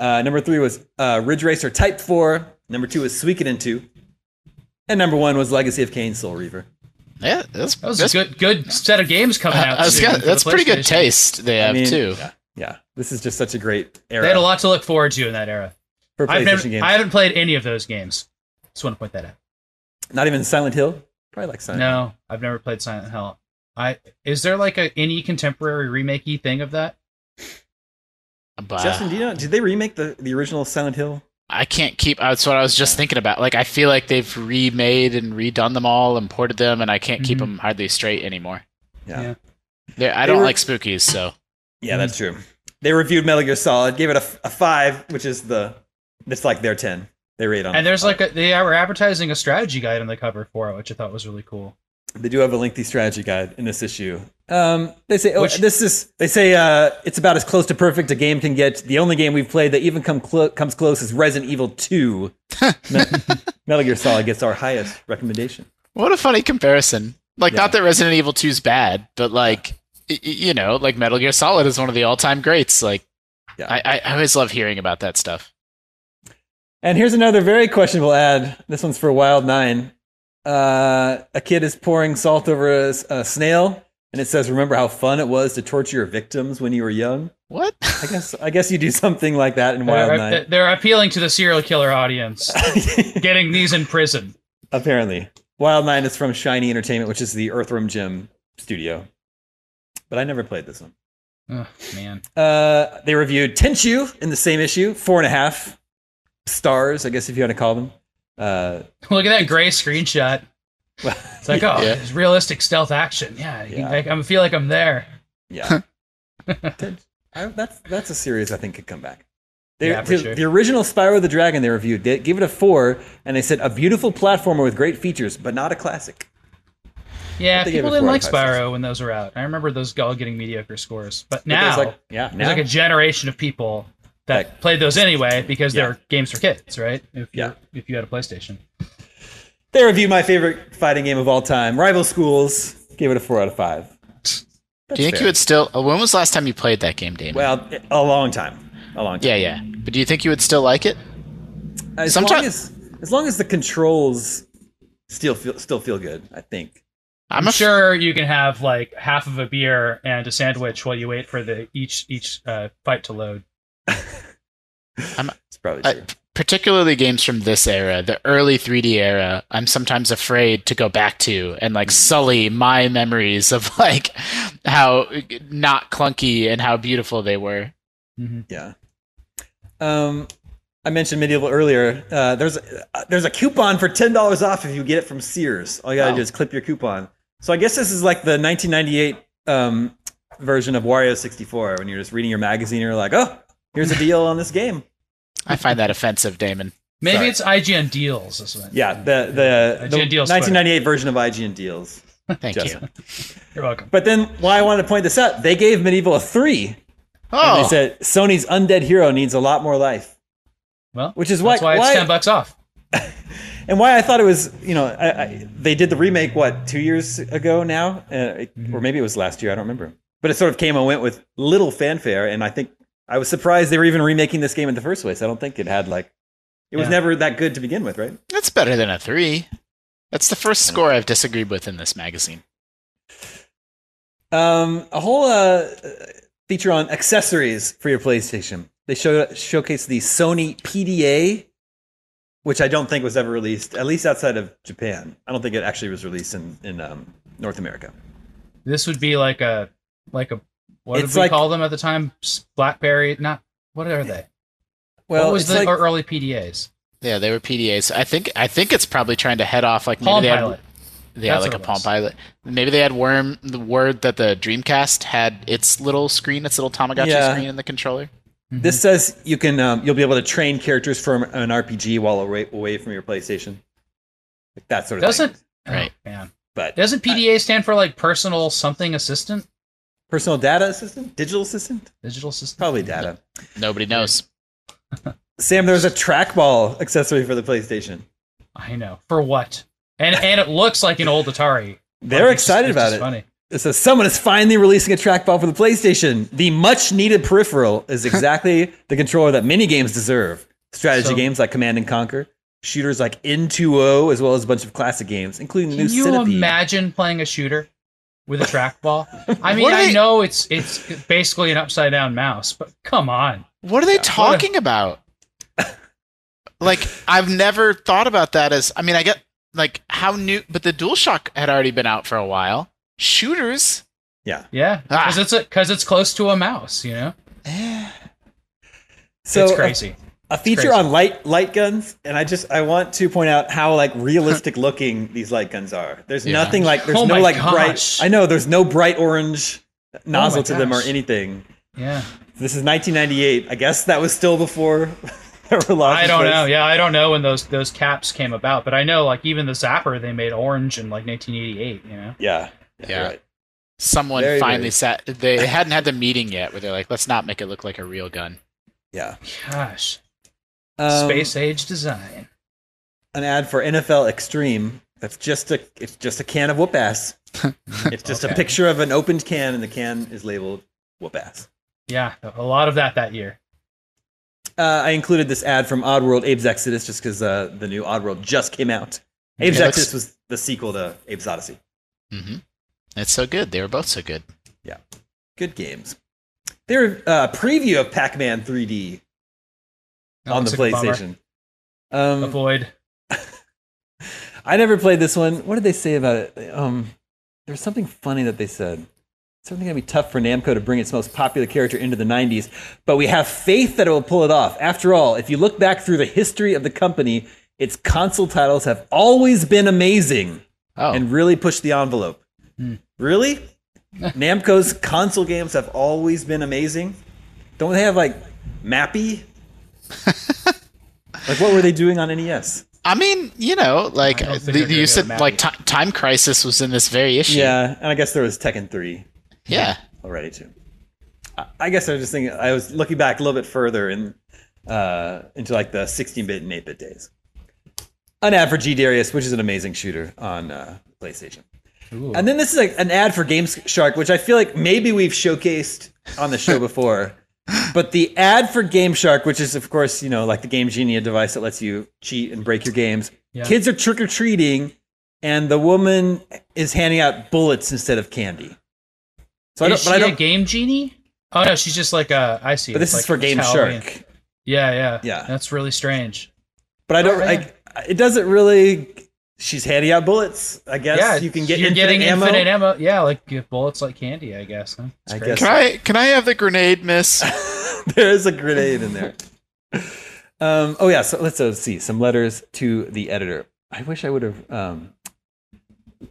Uh, number three was uh, Ridge Racer Type Four. Number two was Suikoden Two. And number one was Legacy of Kain Soul Reaver. Yeah, that's, That was that's, a good good set of games coming uh, out. I was soon gonna- that's pretty good taste they have I mean, too. Yeah, yeah. This is just such a great era They had a lot to look forward to in that era. for I've PlayStation never, games. I haven't played any of those games. Just want to point that out. Not even Silent Hill. Probably like Silent Hill. No, I've never played Silent Hill. I is there like a any contemporary remakey thing of that? But Justin, do you know? Did they remake the, the original Silent Hill? I can't keep. That's what I was just thinking about. Like I feel like they've remade and redone them all, imported them, and I can't keep Mhm. them hardly straight anymore. Yeah, Yeah. They're, I They don't were- like spookies, so Yeah, that's true. They reviewed Metal Gear Solid, gave it a, a five, which is the it's like their ten. They rate on. And there's like a, they were advertising a strategy guide on the cover for it, which I thought was really cool. They do have a lengthy strategy guide in this issue. Um, they say oh, Which- this is they say uh, it's about as close to perfect a game can get. The only game we've played that even come clo- comes close is Resident Evil Two. Metal Gear Solid gets our highest recommendation. what a funny comparison. Like Yeah. not that Resident Evil 2 is bad, but like you know, like Metal Gear Solid is one of the all-time greats. Like Yeah. I, I always love hearing about that stuff. And here's another very questionable ad. This one's for Wild Nine. Uh, a kid is pouring salt over a snail, and it says, "Remember how fun it was to torture your victims when you were young." What? I guess I guess you do something like that in Wild They're, Nine. they're appealing to the serial killer audience, getting these in prison. Apparently, Wild Nine is from Shiny Entertainment, which is the Earthworm Jim studio. But I never played this one. Oh man, Uh, they reviewed Tenchu in the same issue, four and a half stars, I guess if you want to call them. Uh, look at that gray screenshot. It's like, oh, Yeah. it's realistic stealth action. Yeah, Yeah. I, I feel like I'm there. Yeah. I, that's that's a series I think could come back. They, Yeah, for the, sure. the original Spyro the Dragon they reviewed, they gave it a four, and they said a beautiful platformer with great features, but not a classic. Yeah, people didn't like out stars. Spyro when those were out. I remember those all getting mediocre scores. But But now there's like, yeah, there's like a generation of people that Like- played those anyway because Yeah. they're games for kids, right? If Yeah. you're, if you had a PlayStation. they reviewed my favorite fighting game of all time, Rival Schools. Gave it a four out of five. That's do you think fair. you would still? uh, When was the last time you played that game, Daemon? Well, a long time, a long time. yeah, yeah. But do you think you would still like it? As Sometime- long as as long as the controls still feel still feel good, I think. I'm, a f- sure you can have like half of a beer and a sandwich while you wait for the each each uh, fight to load. it's probably I- particularly games from this era, the early 3D era, I'm sometimes afraid to go back to and like sully my memories of like how not clunky and how beautiful they were. Yeah. Um, I mentioned MediEvil earlier. Uh, there's a, uh, there's a coupon for ten dollars off if you get it from Sears. All you gotta Oh. do is clip your coupon. So I guess this is like the 1998 um, version of Wario 64 when you're just reading your magazine. and You're like, oh, here's a deal on this game. I find that offensive, Daemon. Maybe Sorry. it's IGN deals. This one. Yeah, the the, the IGN deals 1998 version of IGN deals. Thank Justin. you. You're welcome. But then, why I wanted to point this out, they gave MediEvil a three. Oh. And Oh, they said Sony's undead hero needs a lot more life, Well, which is that's why, why it's why ten bucks off. and why I thought it was, you know, I, I, they did the remake what two years ago now, uh, or maybe it was last year. I don't remember. But it sort of came and went with little fanfare, and I think I was surprised they were even remaking this game in the first place. I don't think it had like, it was Yeah. never that good to begin with, right? that's better than a three. That's the first score I've disagreed with in this magazine. Um, a whole uh, feature on accessories for your PlayStation. They show showcase the Sony PDA, which I don't think was ever released, at least outside of Japan. I don't think it actually was released in in um, North America. This would be like a like a what It's did we like- call them at the time? BlackBerry? Not what are they? Well, what was the like, early PDAs? Yeah, they were PDAs. I think I think it's probably trying to head off like maybe Palm they had- Yeah, That's like a what it Palm. Pilot. Maybe they had worm the word that the Dreamcast had its little screen, its little Tamagotchi Yeah. screen in the controller. this says you can um, you'll be able to train characters from an RPG while away, away from your PlayStation. Like that sort of Doesn't thing. Right. Oh, man. But Doesn't PDA stand for like personal something assistant? Personal data assistant, digital assistant, Digital assistant? probably data. Nobody knows. Sam, there's a trackball accessory for the PlayStation. I know. For what? And and it looks like an old Atari. They're it's- excited it's about it. Funny. It says someone is finally releasing a trackball for the PlayStation. The much needed peripheral is exactly the controller that many games deserve. Strategy So- games like Command and Conquer, shooters like N2O, as well as a bunch of classic games, including the Can new you Centipede. imagine playing a shooter with a trackball? I mean, What I they- know it's it's basically an upside down mouse, but come on. What are they talking about? like I've never thought about that as I mean I get like how new but the DualShock had already been out for a while. Shooters? yeah. Yeah, Ah. because it's because it's close to a mouse. You know, Eh. So it's a- crazy. A, feature crazy. on light light guns, and I just I want to point out how like realistic looking these light guns are. There's Yeah. nothing like there's Oh no like gosh. bright. I know there's no bright orange oh nozzle to them or anything. Yeah, This is 1998. I guess that was still before. there were laws I don't know. Yeah, I don't know when those those caps came about, but I know like even the Zapper they made orange in like 1988. You know, Yeah. Yeah. you're Right. Someone Very, finally very- sat they hadn't had the meeting yet where they're like, let's not make it look like a real gun. Yeah. gosh, Um, space age design. An ad for NFL Extreme. That's just a. It's just a can of whoop ass. It's just a picture of an opened can, and the can is labeled whoop ass. Yeah, a lot of that that year. Uh, I included this ad from Oddworld Abe's Exodus just because uh, the new Oddworld just came out. Abe's Okay, Exodus was the sequel to Abe's Odyssey. Mm-hmm. It's so good. They were both so good. Yeah, good games. They're uh, a preview of Pac-Man 3D That on the looks like a bummer. PlayStation. Um, Avoid. I never played this one. What did they say about it? Um, there was something funny that they said. Something gonna be tough for Namco to bring its most popular character into the 90s, but we have faith that it will pull it off. After all, if you look back through the history of the company, its console titles have always been amazing Oh. and really pushed the envelope. Really? Namco's console games have always been amazing. Don't they have like Mappy? like what were they doing on NES? I mean, you know, like the, you said, like Ti- Time Crisis was in this very issue. Yeah, and I guess there was Tekken 3 yeah. already too. I- I guess I was just thinking. I was looking back a little bit further in uh, into like the 16-bit and 8-bit days. An ad for G Darius, which is an amazing shooter on uh, PlayStation. Ooh. And then this is like an ad for Game Shark, which I feel like maybe we've showcased on the show before. But the ad for Game Shark, which is of course you know like the Game Genie, device that lets you cheat and break your games. Yeah. Kids are trick or treating, and the woman is handing out bullets instead of candy. So I Is don't, but I she a don't. game genie? Oh no, she's just like a. I see. But this It's is like for Game Shark. Yeah, yeah, Yeah. That's really strange. But I oh, don't. Oh. I, it doesn't really. She's handing out bullets. I guess yeah, you can get you're infinite getting ammo. infinite ammo. Yeah, like give bullets like candy. I guess. Huh? I crazy. guess. Can I can I have the grenade, miss? there is a grenade in there. Um, oh yeah, so let's uh, see some letters to the editor. I wish I would have um,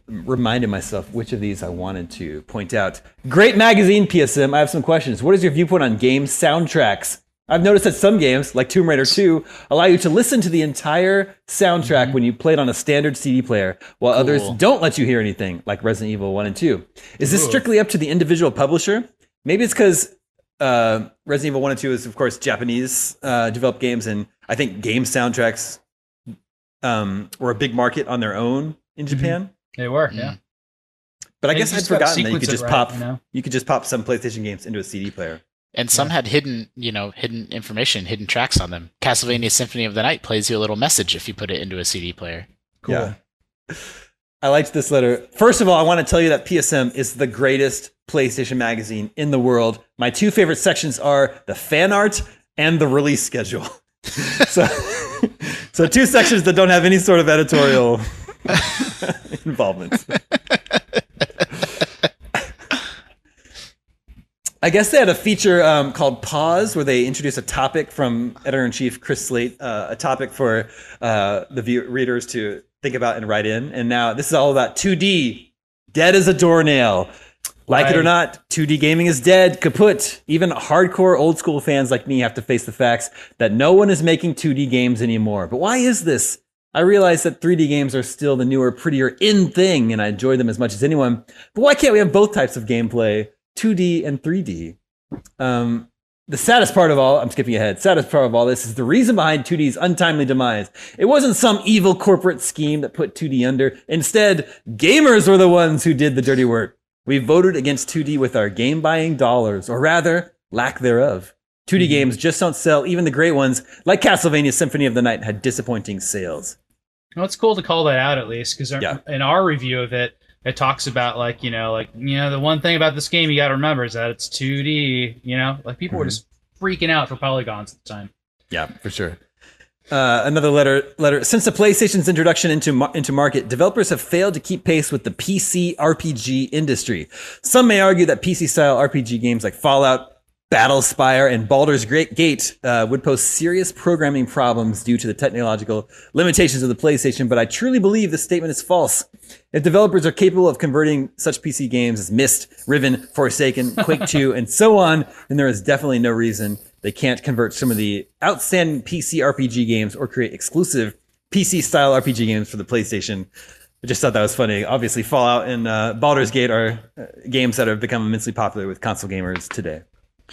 reminded myself which of these I wanted to point out. Great magazine, PSM. I have some questions. What is your viewpoint on game soundtracks? I've noticed that some games, like Tomb Raider 2, allow you to listen to the entire soundtrack when you play it on a standard CD player, while others don't let you hear anything, like Resident Evil 1 and 2. Is this strictly up to the individual publisher? Maybe it's because uh, Resident Evil 1 and 2 is, of course, Japanese uh, developed games, and I think game soundtracks um, were a big market on their own in Japan. They were. Mm. Yeah. But I They guess I'd forgotten that you could just right, pop you know? you could just pop some PlayStation games into a CD player. And some had hidden, you know, hidden information, hidden tracks on them. Castlevania Symphony of the Night plays you a little message if you put it into a CD player. Cool. Yeah. I liked this letter. First of all, I want to tell you that PSM is the greatest PlayStation magazine in the world. My two favorite sections are the fan art and the release schedule. so, so two sections that don't have any sort of editorial involvement. I guess they had a feature um, called Pause, where they introduced a topic from editor in chief Chris Slate, uh, a topic for uh, the view- readers to think about and write in. And now this is all about 2D, dead as a doornail. Like it or not, 2D gaming is dead, kaput. Even hardcore old school fans like me have to face the facts that no one is making 2D games anymore. But why is this? I realize that 3D games are still the newer, prettier in thing, and I enjoy them as much as anyone. But why can't we have both types of gameplay, 2D and 3D? Um, the saddest part of all, I'm skipping ahead, saddest part of all this is the reason behind 2D's untimely demise. It wasn't some evil corporate scheme that put 2D under. Instead, gamers were the ones who did the dirty work. We voted against 2D with our game buying dollars, or rather, lack thereof. 2D games just don't sell, even the great ones, like Castlevania Symphony of the Night, had disappointing sales. Well, it's cool to call that out at least because Yeah. in our review of it, it talks about like you know, like you know, the one thing about this game you got to remember is that it's 2D. You know, like people were just freaking out for polygons at the time. Yeah, for sure. Uh, another letter. Letter. Since the PlayStation's introduction into into market, developers have failed to keep pace with the PC RPG industry. Some may argue that PC-style RPG games like Fallout, Battlespire, and Baldur's Great Gate uh, would pose serious programming problems due to the technological limitations of the PlayStation. But I truly believe this statement is false. If developers are capable of converting such PC games as Myst, Riven, Forsaken, Quake 2, and so on, then there is definitely no reason they can't convert some of the outstanding PC RPG games or create exclusive PC style RPG games for the PlayStation. I just thought that was funny. Obviously, Fallout and uh, Baldur's Gate are uh, games that have become immensely popular with console gamers today.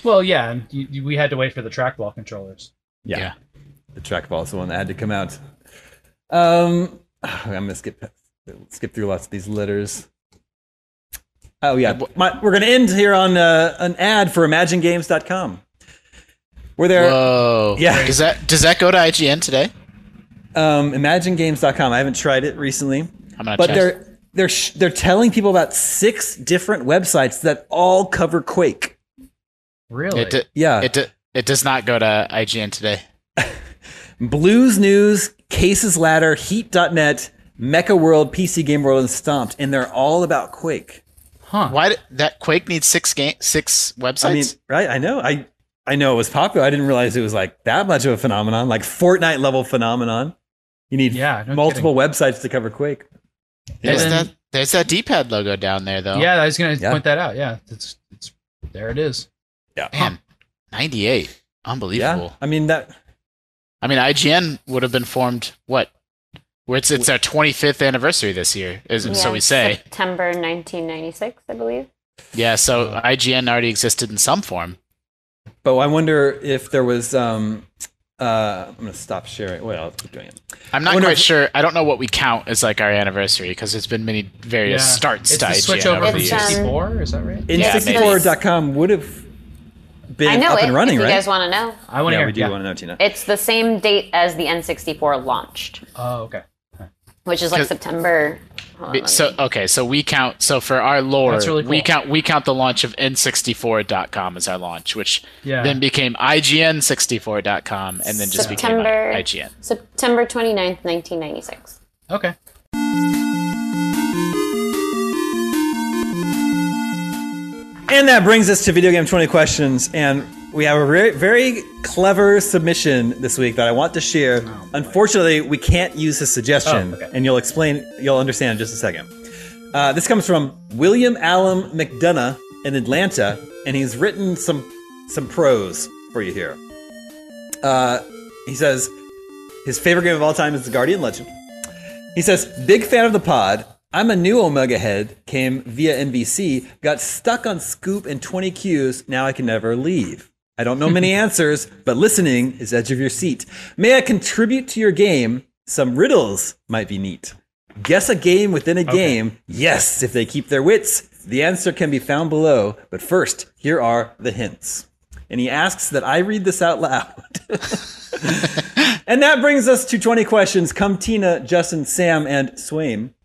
Well, yeah, and you, you- we had to wait for the trackball controllers. Yeah. The trackball is the one that had to come out. Um, I'm gonna skip skip through lots of these letters. Oh yeah, My, we're gonna end here on uh, an ad for ImagineGames.com. Where they're Whoa. Yeah. Does that does that go to IGN today? um, ImagineGames.com. I haven't tried it recently, I'm gonna but check. they're they're sh- they're telling people about six different websites that all cover Quake. Really? It, d- Yeah, it, d- it does not go to IGN today. Blues News, Cases Ladder, Heat.net, Mecha World, PC Game World, and Stomped, and they're all about Quake. huh? Why did, that Quake needs six game six websites? I mean, right? I know. I I know it was popular. I didn't realize it was like that much of a phenomenon, like Fortnite level phenomenon. You need Yeah, no multiple websites to cover Quake. there's And then- that there's that D-pad logo down there though. Yeah, I was gonna Yeah. point that out. Yeah, it's, it's there. It is. Man, 98. Unbelievable. Yeah, I mean that. I mean, IGN would have been formed what? It's it's our 25th anniversary this year, is so we say. September 1996, I believe. Yeah, so IGN already existed in some form. But I wonder if there was. um uh, I'm gonna stop sharing. Wait, I'll keep doing it. I'm not quite if- sure. I don't know what we count as like our anniversary because there's been many various Yeah. starts It's to the IGN switch over over from the It's, years. um, 64. Is that right? Yeah, N64.com would have been I know up it. and running, if you right? guys want to know, I want to yeah, hear. we do yeah. want to know, Tina. it's the same date as the N64 launched, Oh, okay. which is like September. On, So me- okay, so we count. So for our lore, That's really we count we count the launch of N64.com as our launch, which Yeah. then became IGN64.com, and then just September- became IGN. September 29th, 1996. Okay. And that brings us to video game 20 questions. And we have a very, very clever submission this week that I want to share. Unfortunately, we can't use his suggestion, Oh, okay. and you'll explain, you'll understand in just a second. Uh, this comes from William Allen McDonough in Atlanta, and he's written some some prose for you here. Uh, he says his favorite game of all time is The Guardian Legend. He says, big fan of the pod. I'm a new Omega head, came via NBC, got stuck on Scoop and 20 Qs, now I can never leave. I don't know many answers, but listening is edge of your seat. May I contribute to your game? Some riddles might be neat. Guess a game within a game. Yes, if they keep their wits. The answer can be found below, but first, here are the hints. And he asks that I read this out loud. And that brings us to 20 questions. Come Tina, Justin, Sam, and Swaim.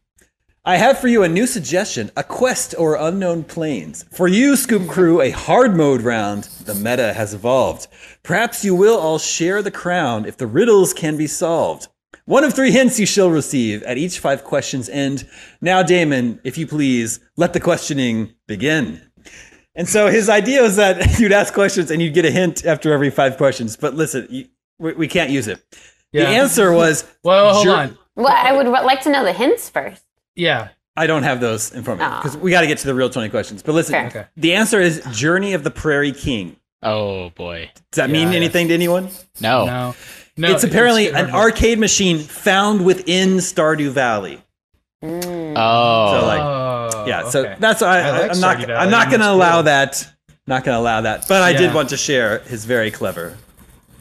I have for you a new suggestion a quest or unknown planes. For you, Scoop Crew, a hard mode round. The meta has evolved. Perhaps you will all share the crown if the riddles can be solved. One of three hints you shall receive at each five questions end. Now, Daemon, if you please, let the questioning begin. And so his idea was that you'd ask questions and you'd get a hint after every five questions. But listen, you, we, we can't use it. Yeah. The answer was Well, hold Jur- on. Well, I would like to know the hints first. Yeah. I don't have those in front of me because we got to get to the real 20 questions. But listen, Fair. Okay. the answer is Journey of the Prairie King. Oh boy, Does that mean Yeah, anything to anyone? no. No. No. it's apparently it's- an arcade machine found within Stardew Valley. Mm. Oh, So like, Oh, yeah. So okay. that's I, I like I'm not. I'm not going to allow cool. that. Not going to allow that. But I did want to share his very clever.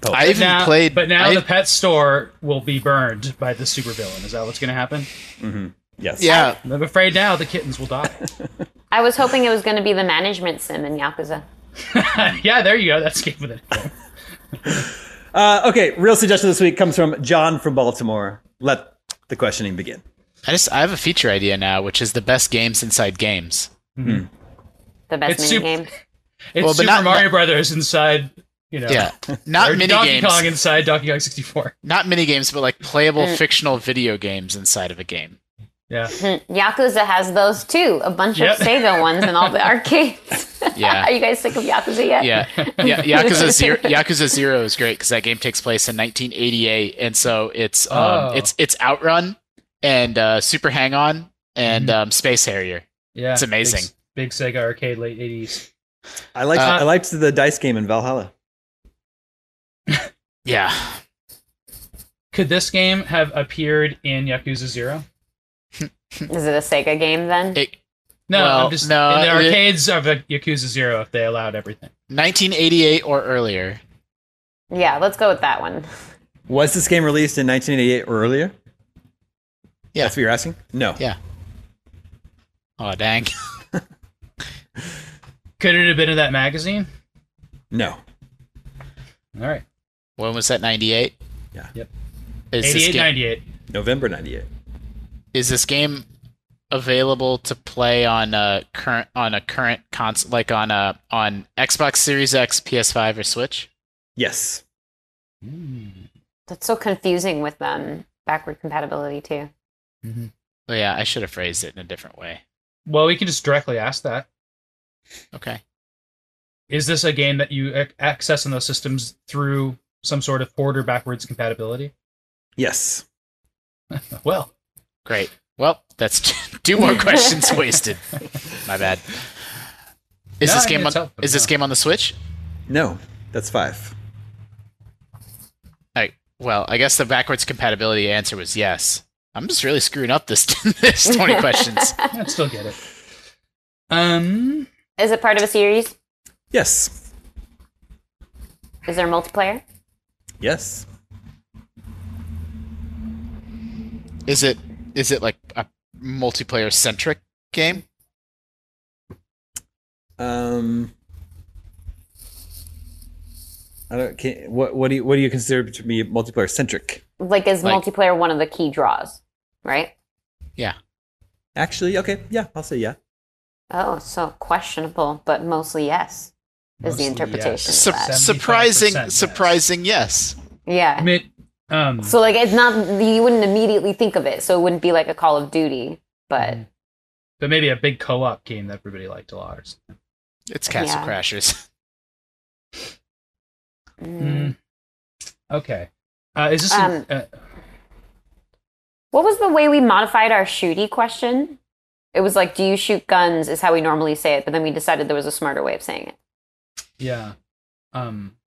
Poem. I even now, played. but now I- the pet store will be burned by the supervillain. Is that what's going to happen? Mm-hmm. Yes. yeah, I'm afraid now the kittens will die. I was hoping it was going to be the management sim in Yakuza. yeah, there you go. That's game with it. Uh, okay. Real suggestion this week comes from John from Baltimore. Let the questioning begin. I just I have a feature idea now, which is the best games inside games. Hmm. Hmm. The best It's mini super- game. It's Well, Super not- Mario Brothers inside, you know, Yeah, not or mini Donkey games, Kong inside Donkey Kong 64. not mini games, but like playable mm. fictional video games inside of a game. Yeah, Yakuza has those too. A bunch Yep. of Sega ones in all the arcades. Yeah. Are you guys sick of Yakuza yet? Yeah, yeah. Yakuza Zero, Yakuza Zero is great because that game takes place in 1988, and so it's um, Oh. it's it's Outrun and uh, Super Hang On and um, Space Harrier. yeah. It's amazing. Big, big Sega arcade, late 80s. I liked. Uh, I liked the dice game in Valhalla. Yeah, Could this game have appeared in Yakuza Zero? Is it a Sega game then? it, No, Well, I'm just no, in the it- arcades of a Yakuza Zero if they allowed everything. 1988 or earlier. yeah, let's go with that one. Was this game released in 1988 or earlier? Yeah. That's what you're asking? No. Yeah. Oh dang. Could it have been in that magazine? No. All right, When was that? 98. Yeah. Yep. Is 88, game, 98. November 98. Is this game available to play on a current on a current console like on a on Xbox Series X, PS5 or Switch? Yes. That's so confusing with um, backward compatibility too. Oh yeah, I should have phrased it in a different way. Well, we can just directly ask that. Okay. Is this a game that you access on those systems through some sort of port or backwards compatibility? Yes. Well, Great. Well, that's two more questions wasted. My bad. Is No, this game on it's helpful, is this game on the Switch? No. That's five. I, well, I guess the backwards compatibility answer was yes. I'm just really screwing up this this 20 questions. I'd still get it. Um, Is it part of a series? Yes. Is there multiplayer? Yes. Is it is it like a multiplayer centric game? Um. I don't. Can, what what do you what do you consider to be multiplayer centric? Like, is Like- multiplayer one of the key draws? Right. Yeah. Actually, okay, yeah, I'll say yeah. Oh, so questionable, but mostly yes is the interpretation. yes. Sup- of that. 75% surprising, yes. surprising, yes. Yeah. I mean, um, So like it's not you wouldn't immediately think of it, so it wouldn't be like a Call of Duty, but Mhm. but maybe a big co-op game that everybody liked a lot or something. It's Castle Yeah. Crashers. mm. Mm. Okay. Uh, is this? Um, an, uh, what was the way we modified our shooty question? It was like, "Do you shoot guns?" is how we normally say it, but then we decided there was a smarter way of saying it. yeah. Um.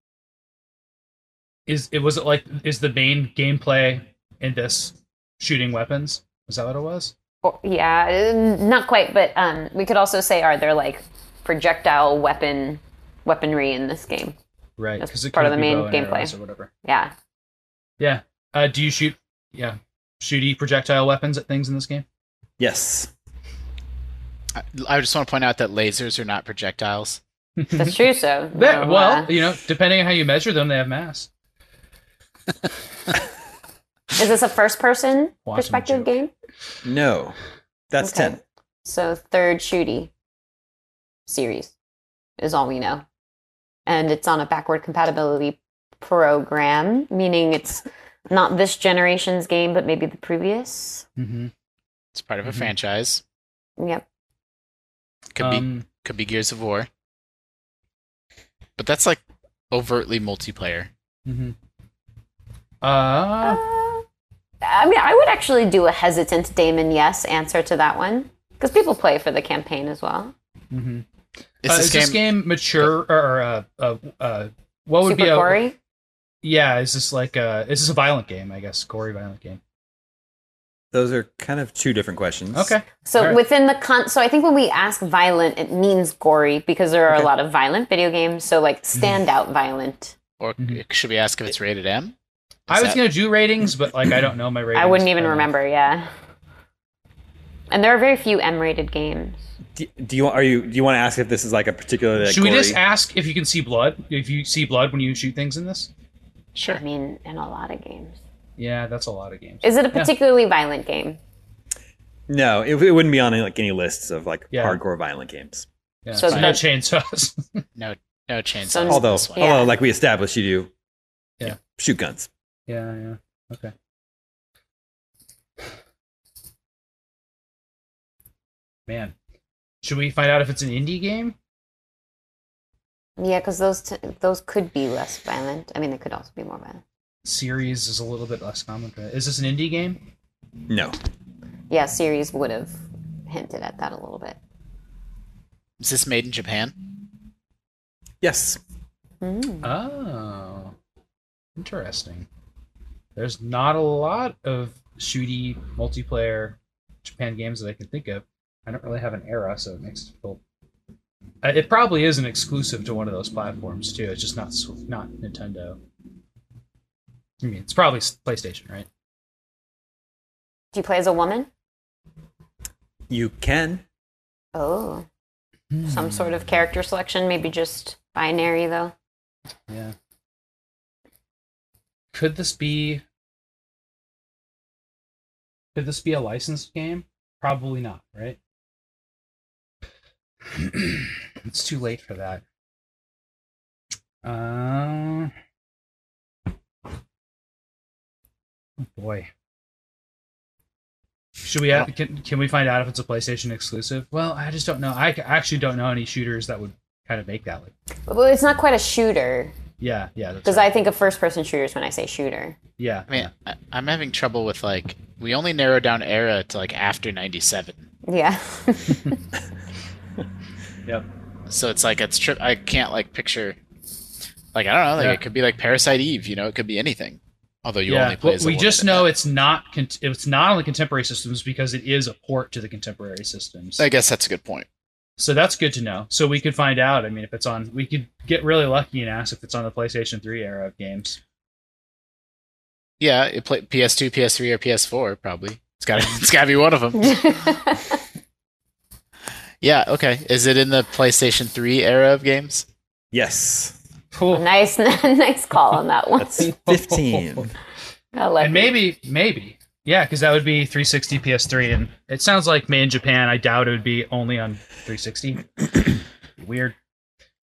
Is it was it like is the main gameplay in this shooting weapons? Is that what it was? Or, yeah, uh, not quite, but um, we could also say, "Are there like projectile weapon weaponry in this game?" Right. That's 'cause it part of the main gameplay. or whatever. Yeah. Yeah. Uh, do you shoot? Yeah. Shooty projectile weapons at things in this game? Yes. I, I just want to point out that lasers are not projectiles. That's true. So, no, well, uh, you know, depending on how you measure them, they have mass. is this a first-person Quantum perspective game? No. That's Okay. 10. So third shooty series is all we know. And it's on a backward compatibility program, meaning it's not this generation's game, but maybe the previous. Mm-hmm. It's part of a Mhm. franchise. Yep. Could be Um, could be Gears of War. But that's like overtly multiplayer. mhm. Uh, Uh, I mean, I would actually do a hesitant Daemon yes answer to that one because people play for the campaign as well. mhm. Is Uh, this is game, this game mature or uh, uh, uh, what would Super be a gory. yeah? Is this like a is this a violent game? I guess gory violent game. Those are kind of two different questions. Okay. So Alright. within the con, so I think when we ask violent, it means gory because there are Okay. a lot of violent video games. So like standout violent. or Mhm. should we ask if it's rated M? I was that- gonna do ratings, but like I don't know my ratings. I wouldn't even remember. Yeah. And there are very few M-rated games. Do, do you are you do you want to ask if this is like a particularly like, Should we just ask if you can see blood? If you see blood when you shoot things in this? Sure. I mean, in a lot of games. Yeah, that's a lot of games. Is it a Yeah. particularly violent game? No, it, it wouldn't be on like any lists of like Yeah. hardcore violent games. Yeah, So so, no chainsaws. No no chainsaws. So- in Although. Yeah. although like we established, you do Yeah. shoot guns. Yeah, yeah. Okay. Man, should we find out if it's an indie game? Yeah, because those t- those could be less violent. I mean, they could also be more violent. Series is a little bit less common. right? Is this an indie game? No, Yeah, series would have hinted at that a little bit. Is this made in Japan? yes, Mm. Oh, interesting. There's not a lot of shooty multiplayer Japan games that I can think of. I don't really have an era, so it makes it feel. Uh, It probably is an exclusive to one of those platforms too. It's just not not Nintendo. I mean, it's probably PlayStation, right? Do you play as a woman? you can. Oh, some sort of character selection, maybe just binary though. Yeah. Could this be? Could this be a licensed game? Probably not, right? it's too late for that. Uh, oh boy. Should we have, can, can we find out if it's a PlayStation exclusive? Well, I just don't know. I actually don't know any shooters that would kind of make that leap. Well, it's not quite a shooter Yeah, yeah. because right. I think of first-person shooters when I say shooter. Yeah. I mean, I, I'm having trouble with like we only narrow down era to like after '97, Yeah. Yep. so it's like it's tri- I can't like picture like I don't know like Yeah. it could be like Parasite Eve, you know, it could be anything. Although you yeah. only play Well, as a we just know that. it's not con- it's not on the contemporary systems because it is a port to the contemporary systems. I guess that's a good point. So that's good to know. So we could find out. I mean, if it's on, we could get really lucky and ask if it's on the PlayStation 3 era of games. Yeah, it play PS2, PS3, or PS4 probably. It's got to it's got to be one of them. Yeah, okay. Is it in the PlayStation 3 era of games? Yes, nice, nice call on that one. that's fifteen. I like and maybe, maybe Yeah, because that would be 360 PS3, and it sounds like made in Japan. I doubt it would be only on 360. Weird.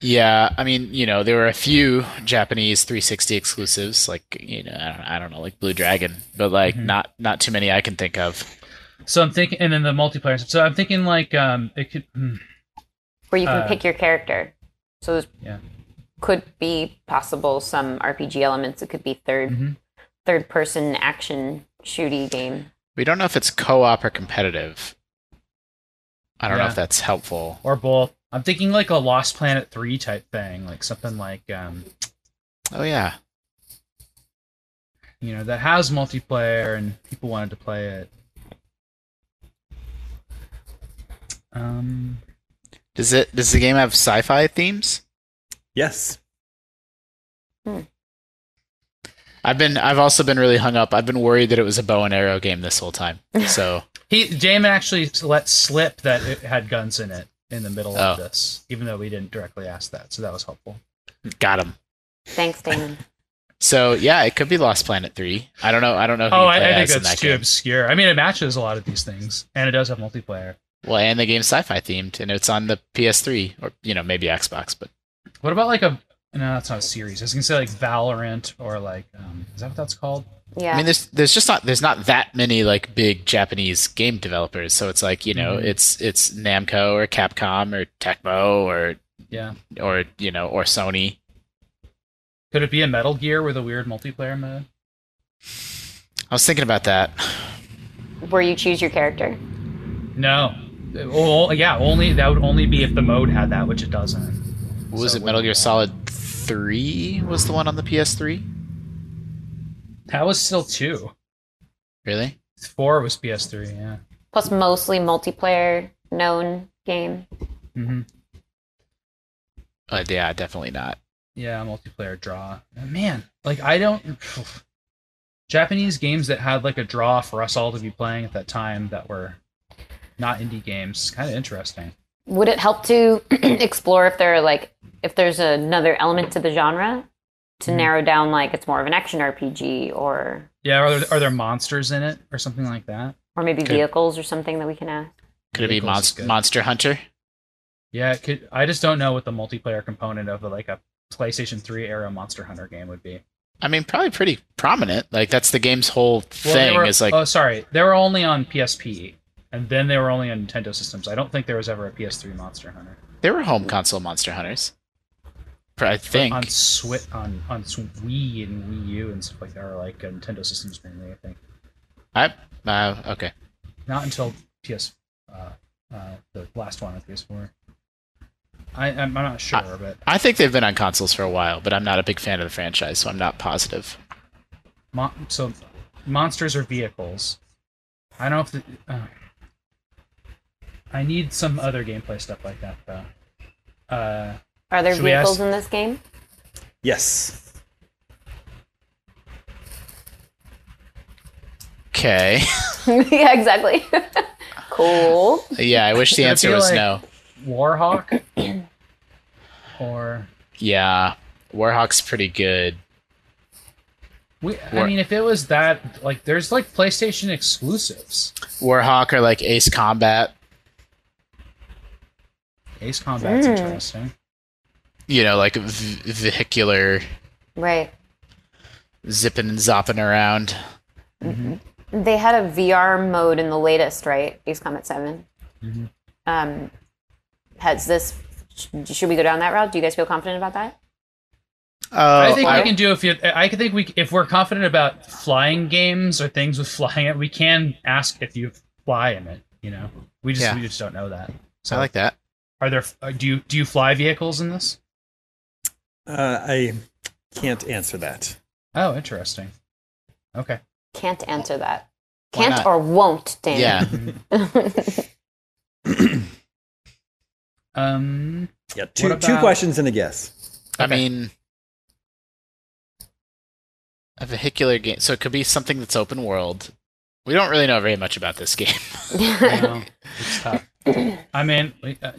Yeah, I mean, you know, there were a few Japanese 360 exclusives, like you know, I don't, I don't know, like Blue Dragon, but like Mhm. not not too many I can think of. So I'm thinking, and then the multiplayer. So I'm thinking like um, it could. hmm. where you can Uh, pick your character. So there's Yeah. could be possible some RPG elements. It could be 3rd Mhm. third person action shooty game. We don't know if it's co-op or competitive. I don't know if that's helpful. or both. I'm thinking like a Lost Planet 3 type thing, like something like um, Oh yeah, you know, that has multiplayer and people wanted to play it. Um, does it? Does the game have sci-fi themes? Yes. I've been. I've also been really hung up. I've been worried that it was a bow and arrow game this whole time. So he Jamin actually let slip that it had guns in it in the middle of Oh. this, even though we didn't directly ask that, so that was helpful. got him. Thanks, Daemon. So yeah, it could be Lost Planet Three. I don't know. I don't know. Who Oh, you I, play I think as that's that too game. obscure. I mean, it matches a lot of these things, and it does have multiplayer. Well, and the game's sci-fi themed, and it's on the PS3 or you know maybe Xbox, but What about like a? No, that's not a series. I was gonna say like Valorant or like um, is that what that's called? Yeah. I mean, there's there's just not there's not that many like big Japanese game developers. So it's like you know Mhm. it's it's Namco or Capcom or Tecmo or Yeah. or you know or Sony. Could it be a Metal Gear with a weird multiplayer mode? I was thinking about that. where you choose your character. No. Oh, yeah, only that would only be if the mode had that, which it doesn't. What was So it? Metal Gear Solid Three was the one on the PS3. That was still two. Really? Four was PS3. Yeah. Plus, mostly multiplayer known game. hmm Uh, yeah, definitely not. Yeah, multiplayer draw. Man, like I don't. Japanese games that had like a draw for us all to be playing at that time that were not indie games. Kind of interesting. Would it help to explore if there are like if there's another element to the genre to Mhm. narrow down like it's more of an action RPG or Yeah, are there, are there monsters in it or something like that? or maybe Could- vehicles or something that we can ask? Could it be Vehicles Monst- Monster Hunter? Yeah, it could, I just don't know what the multiplayer component of like a PlayStation 3 era Monster Hunter game would be. I mean, probably pretty prominent. Like that's the game's whole Well, thing. were- is like oh, sorry, they were only on PSP, and then they were only on Nintendo systems. I don't think there was ever a PS3 Monster Hunter. there were home console Monster Hunters. I think. on Switch, on on Wii and Wii U and stuff like that, or like uh, Nintendo systems mainly. I think I, uh, okay. not until PS, uh, uh, the last one on PS4. I, I'm, not sure, but I think they've been on consoles for a while, but I'm not a big fan of the franchise, so I'm not positive. mon- so monsters are vehicles. I don't know if the. Uh, I need some other gameplay stuff like that though. Uh, Are there Should vehicles in this game? Yes. Okay. yeah, exactly. cool. yeah, I wish the answer was like- no. Warhawk, or Yeah, Warhawk's pretty good. we, I mean, if it was that, like, there's like PlayStation exclusives. Warhawk or like Ace Combat. Ace Combat's Mm. interesting. You know, like v- vehicular Right. zipping and zopping around. They had a VR mode in the latest, right? Ace Combat 7. Mhm. Um, has this. Should we go down that route? Do you guys feel confident about that? Oh, I think I- we can do if you. I can think we if we're confident about flying games or things with flying it, we can ask if you fly in it. You know, we just Yeah. we just don't know that. So I like that. Are there? uh, Do you do you fly vehicles in this? Uh, I can't answer that. Oh, interesting. Okay. Can't answer that. Why Can't not? or won't, Dan. Yeah. Um. Yeah, two, What two questions and a guess. I Okay. mean, a vehicular game. So it could be something that's open world. We don't really know very much about this game. I know. It's tough. I mean, we- uh,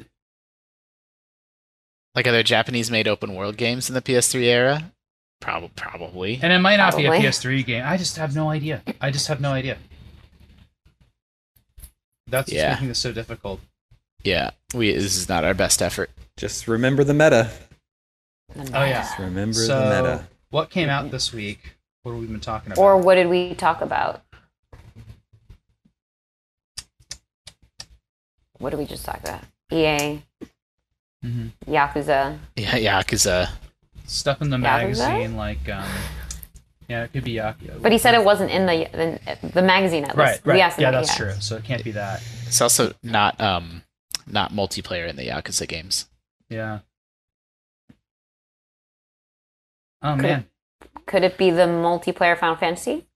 like, are there Japanese made open world games in the PS3 era? Probably, probably. and it might not Probably. be a PS3 game. I just have no idea. I just have no idea. That's what's Yeah. making this so difficult. Yeah, we this is not our best effort. Just remember the meta. Oh yeah. Just remember So, the meta. what came out this week? What have we been talking about? Or what did we talk about? What did we just talk about? EA, Mhm. Yakuza. Yeah, Yakuza. stuff in the Yakuza? magazine, like um, yeah, it could be Yakuza. But he said it wasn't in the the, the magazine at right, least. right. We asked him yeah, that's had. true. So it can't be that. It's also not um not multiplayer in the Yakuza games. Yeah. Oh Could man, Could it be the multiplayer Final Fantasy?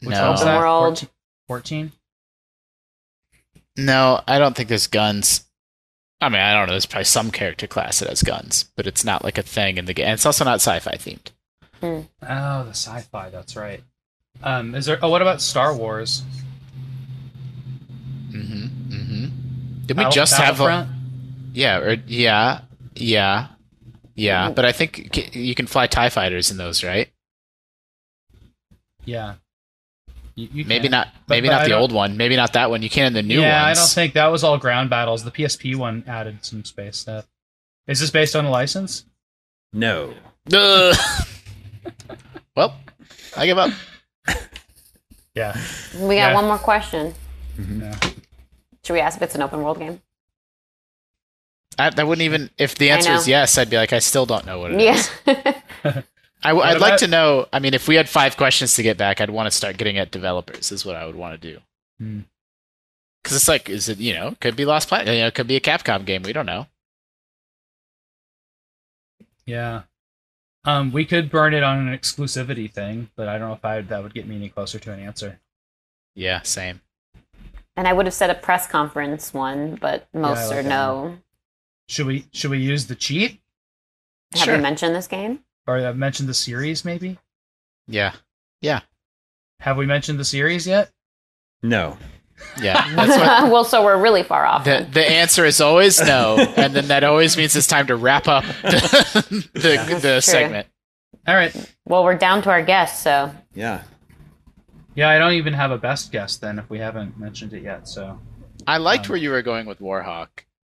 Which no, one's that? World. 14? No, I don't think there's guns. I mean, I don't know. There's probably some character class that has guns, but it's not like a thing in the game. And it's also not sci-fi themed. Oh, the sci-fi. That's right. Um, is there? Oh, what about Star Wars? Mm-hmm. Mm-hmm. Did we Battle- just have? A, yeah, or yeah, yeah, yeah. But I think c- you can fly Tie fighters in those, right? Yeah. You, you Maybe can. not. But- Maybe but not I the old one. Maybe not that one. You can in the new one. yeah, ones. I don't think that was all ground battles. The PSP one added some space stuff. Is this based on a license? No. Ugh. well, I give up. Yeah. We got Yeah. one more question. Mm-hmm. yeah. Should we ask if it's an open world game? I, that wouldn't even. If the answer is yes, I'd be like, I still don't know what it is. Yeah. I, would What like to know. I mean, if we had five questions to get back, I'd want to start getting at developers. Is what I would want to do. Hmm. Because it's like, is it you know, could be Lost Planet, you know, it could be a Capcom game. We don't know. Yeah. Um, we could burn it on an exclusivity thing, but I don't know if I that would get me any closer to an answer. Yeah, same. and I would have said a press conference one, but most I like are no. Should we should we use the cheat Have Sure. we mentioned this game? Or uh, mentioned the series? Maybe Yeah, Yeah. have we mentioned the series yet? No. yeah. That's what. well, so we're really far off. The, the answer is always no, and then that always means it's time to wrap up the, the, That's the segment. All right. Well, we're down to our guests, so Yeah. Yeah, I don't even have a best guess then if we haven't mentioned it yet. So I liked Um, where you were going with Warhawk.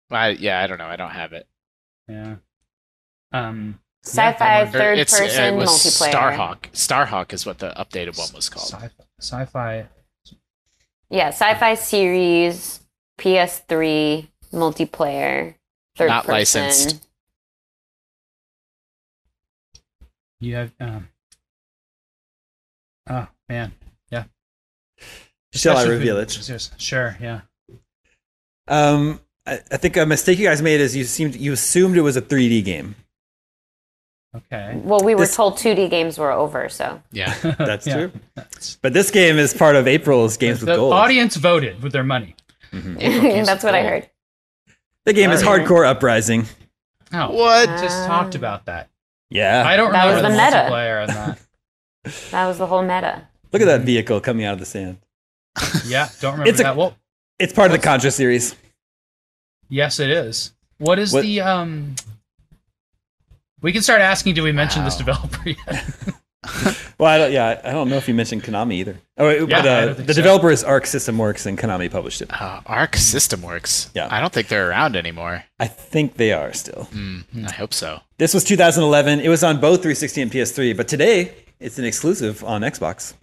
I, yeah, I don't know. I don't have it. yeah. Um, sci-fi Yeah, third It's- person it was multiplayer. Starhawk. Starhawk is what the updated one was called. Sci-fi, sci-fi. Yeah, sci-fi series, PS3 multiplayer, third Not person. licensed. You have. Um, oh man. Yeah. Shall I reveal it? Yes, Sure. Yeah. Um, I, I think a mistake you guys made is you seemed you assumed it was a 3D game. Okay. Well, we were This- told 2D games were over, so Yeah. That's Yeah. true. But this game is part of April's Games with the Gold. audience voted with their money. that's what I heard. the game is Alright. Hard Corps Uprising. Oh, What? Just talked about that. Yeah. I don't That was remember the the, meta. multiplayer on that. That was the whole meta. Look at that vehicle coming out of the sand. Yeah, don't remember It's a- that. Well, It's part of the Contra series. yes, it is. What is What- the um? We can start asking. Do we mention this developer yet? Well, I don't, yeah, I don't know if you mentioned Konami either. Oh, wait, Yeah, but uh, the so. developer is Arc System Works and Konami published it. Uh, Arc System Works. Yeah. I don't think they're around anymore. I think they are still. Mm, I hope so. This was 2011. It was on both 360 and PS3, but today it's an exclusive on Xbox.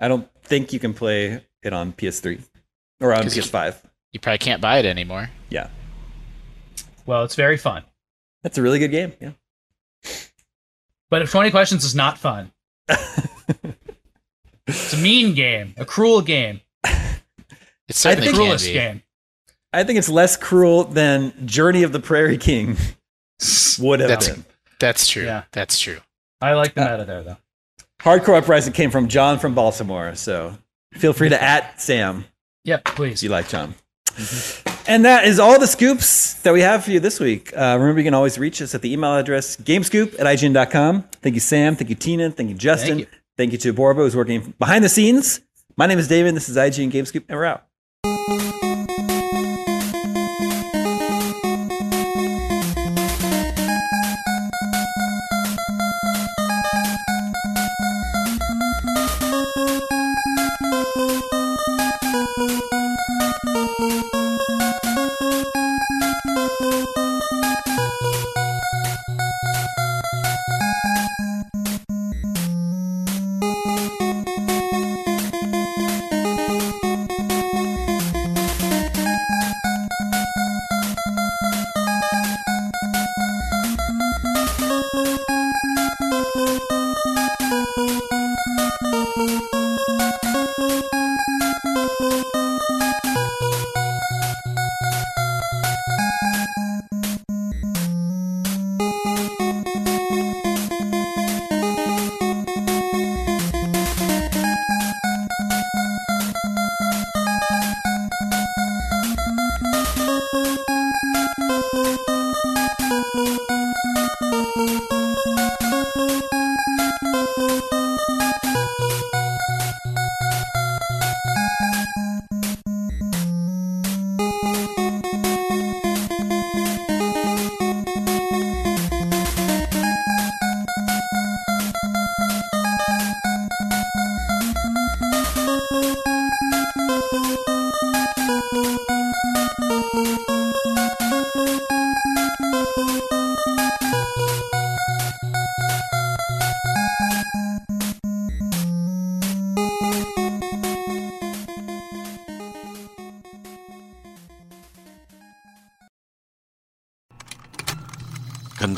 I don't think you can play it on PS3 or on PS5. You probably can't buy it anymore. Yeah, well, it's very fun. that's a really good game. Yeah. But if 20 questions is not fun, it's a mean game, a cruel game, It's certainly think- can cruelest game. I think it's less cruel than Journey of the Prairie King would have That's- been. That's true. Yeah. That's true. I like the Uh, meta there, though. Hard Corps Uprising came from John from Baltimore, so feel free to at Sam Yep, if please. you like John. And that is all the scoops that we have for you this week. Uh, remember, you can always reach us at the email address gamescoop at IGN.com. Thank you, Sam. Thank you, Tina. Thank you, Justin. Thank Thank you to Borba, who's working behind the scenes. My name is David. This is IGN Gamescoop, and we're out.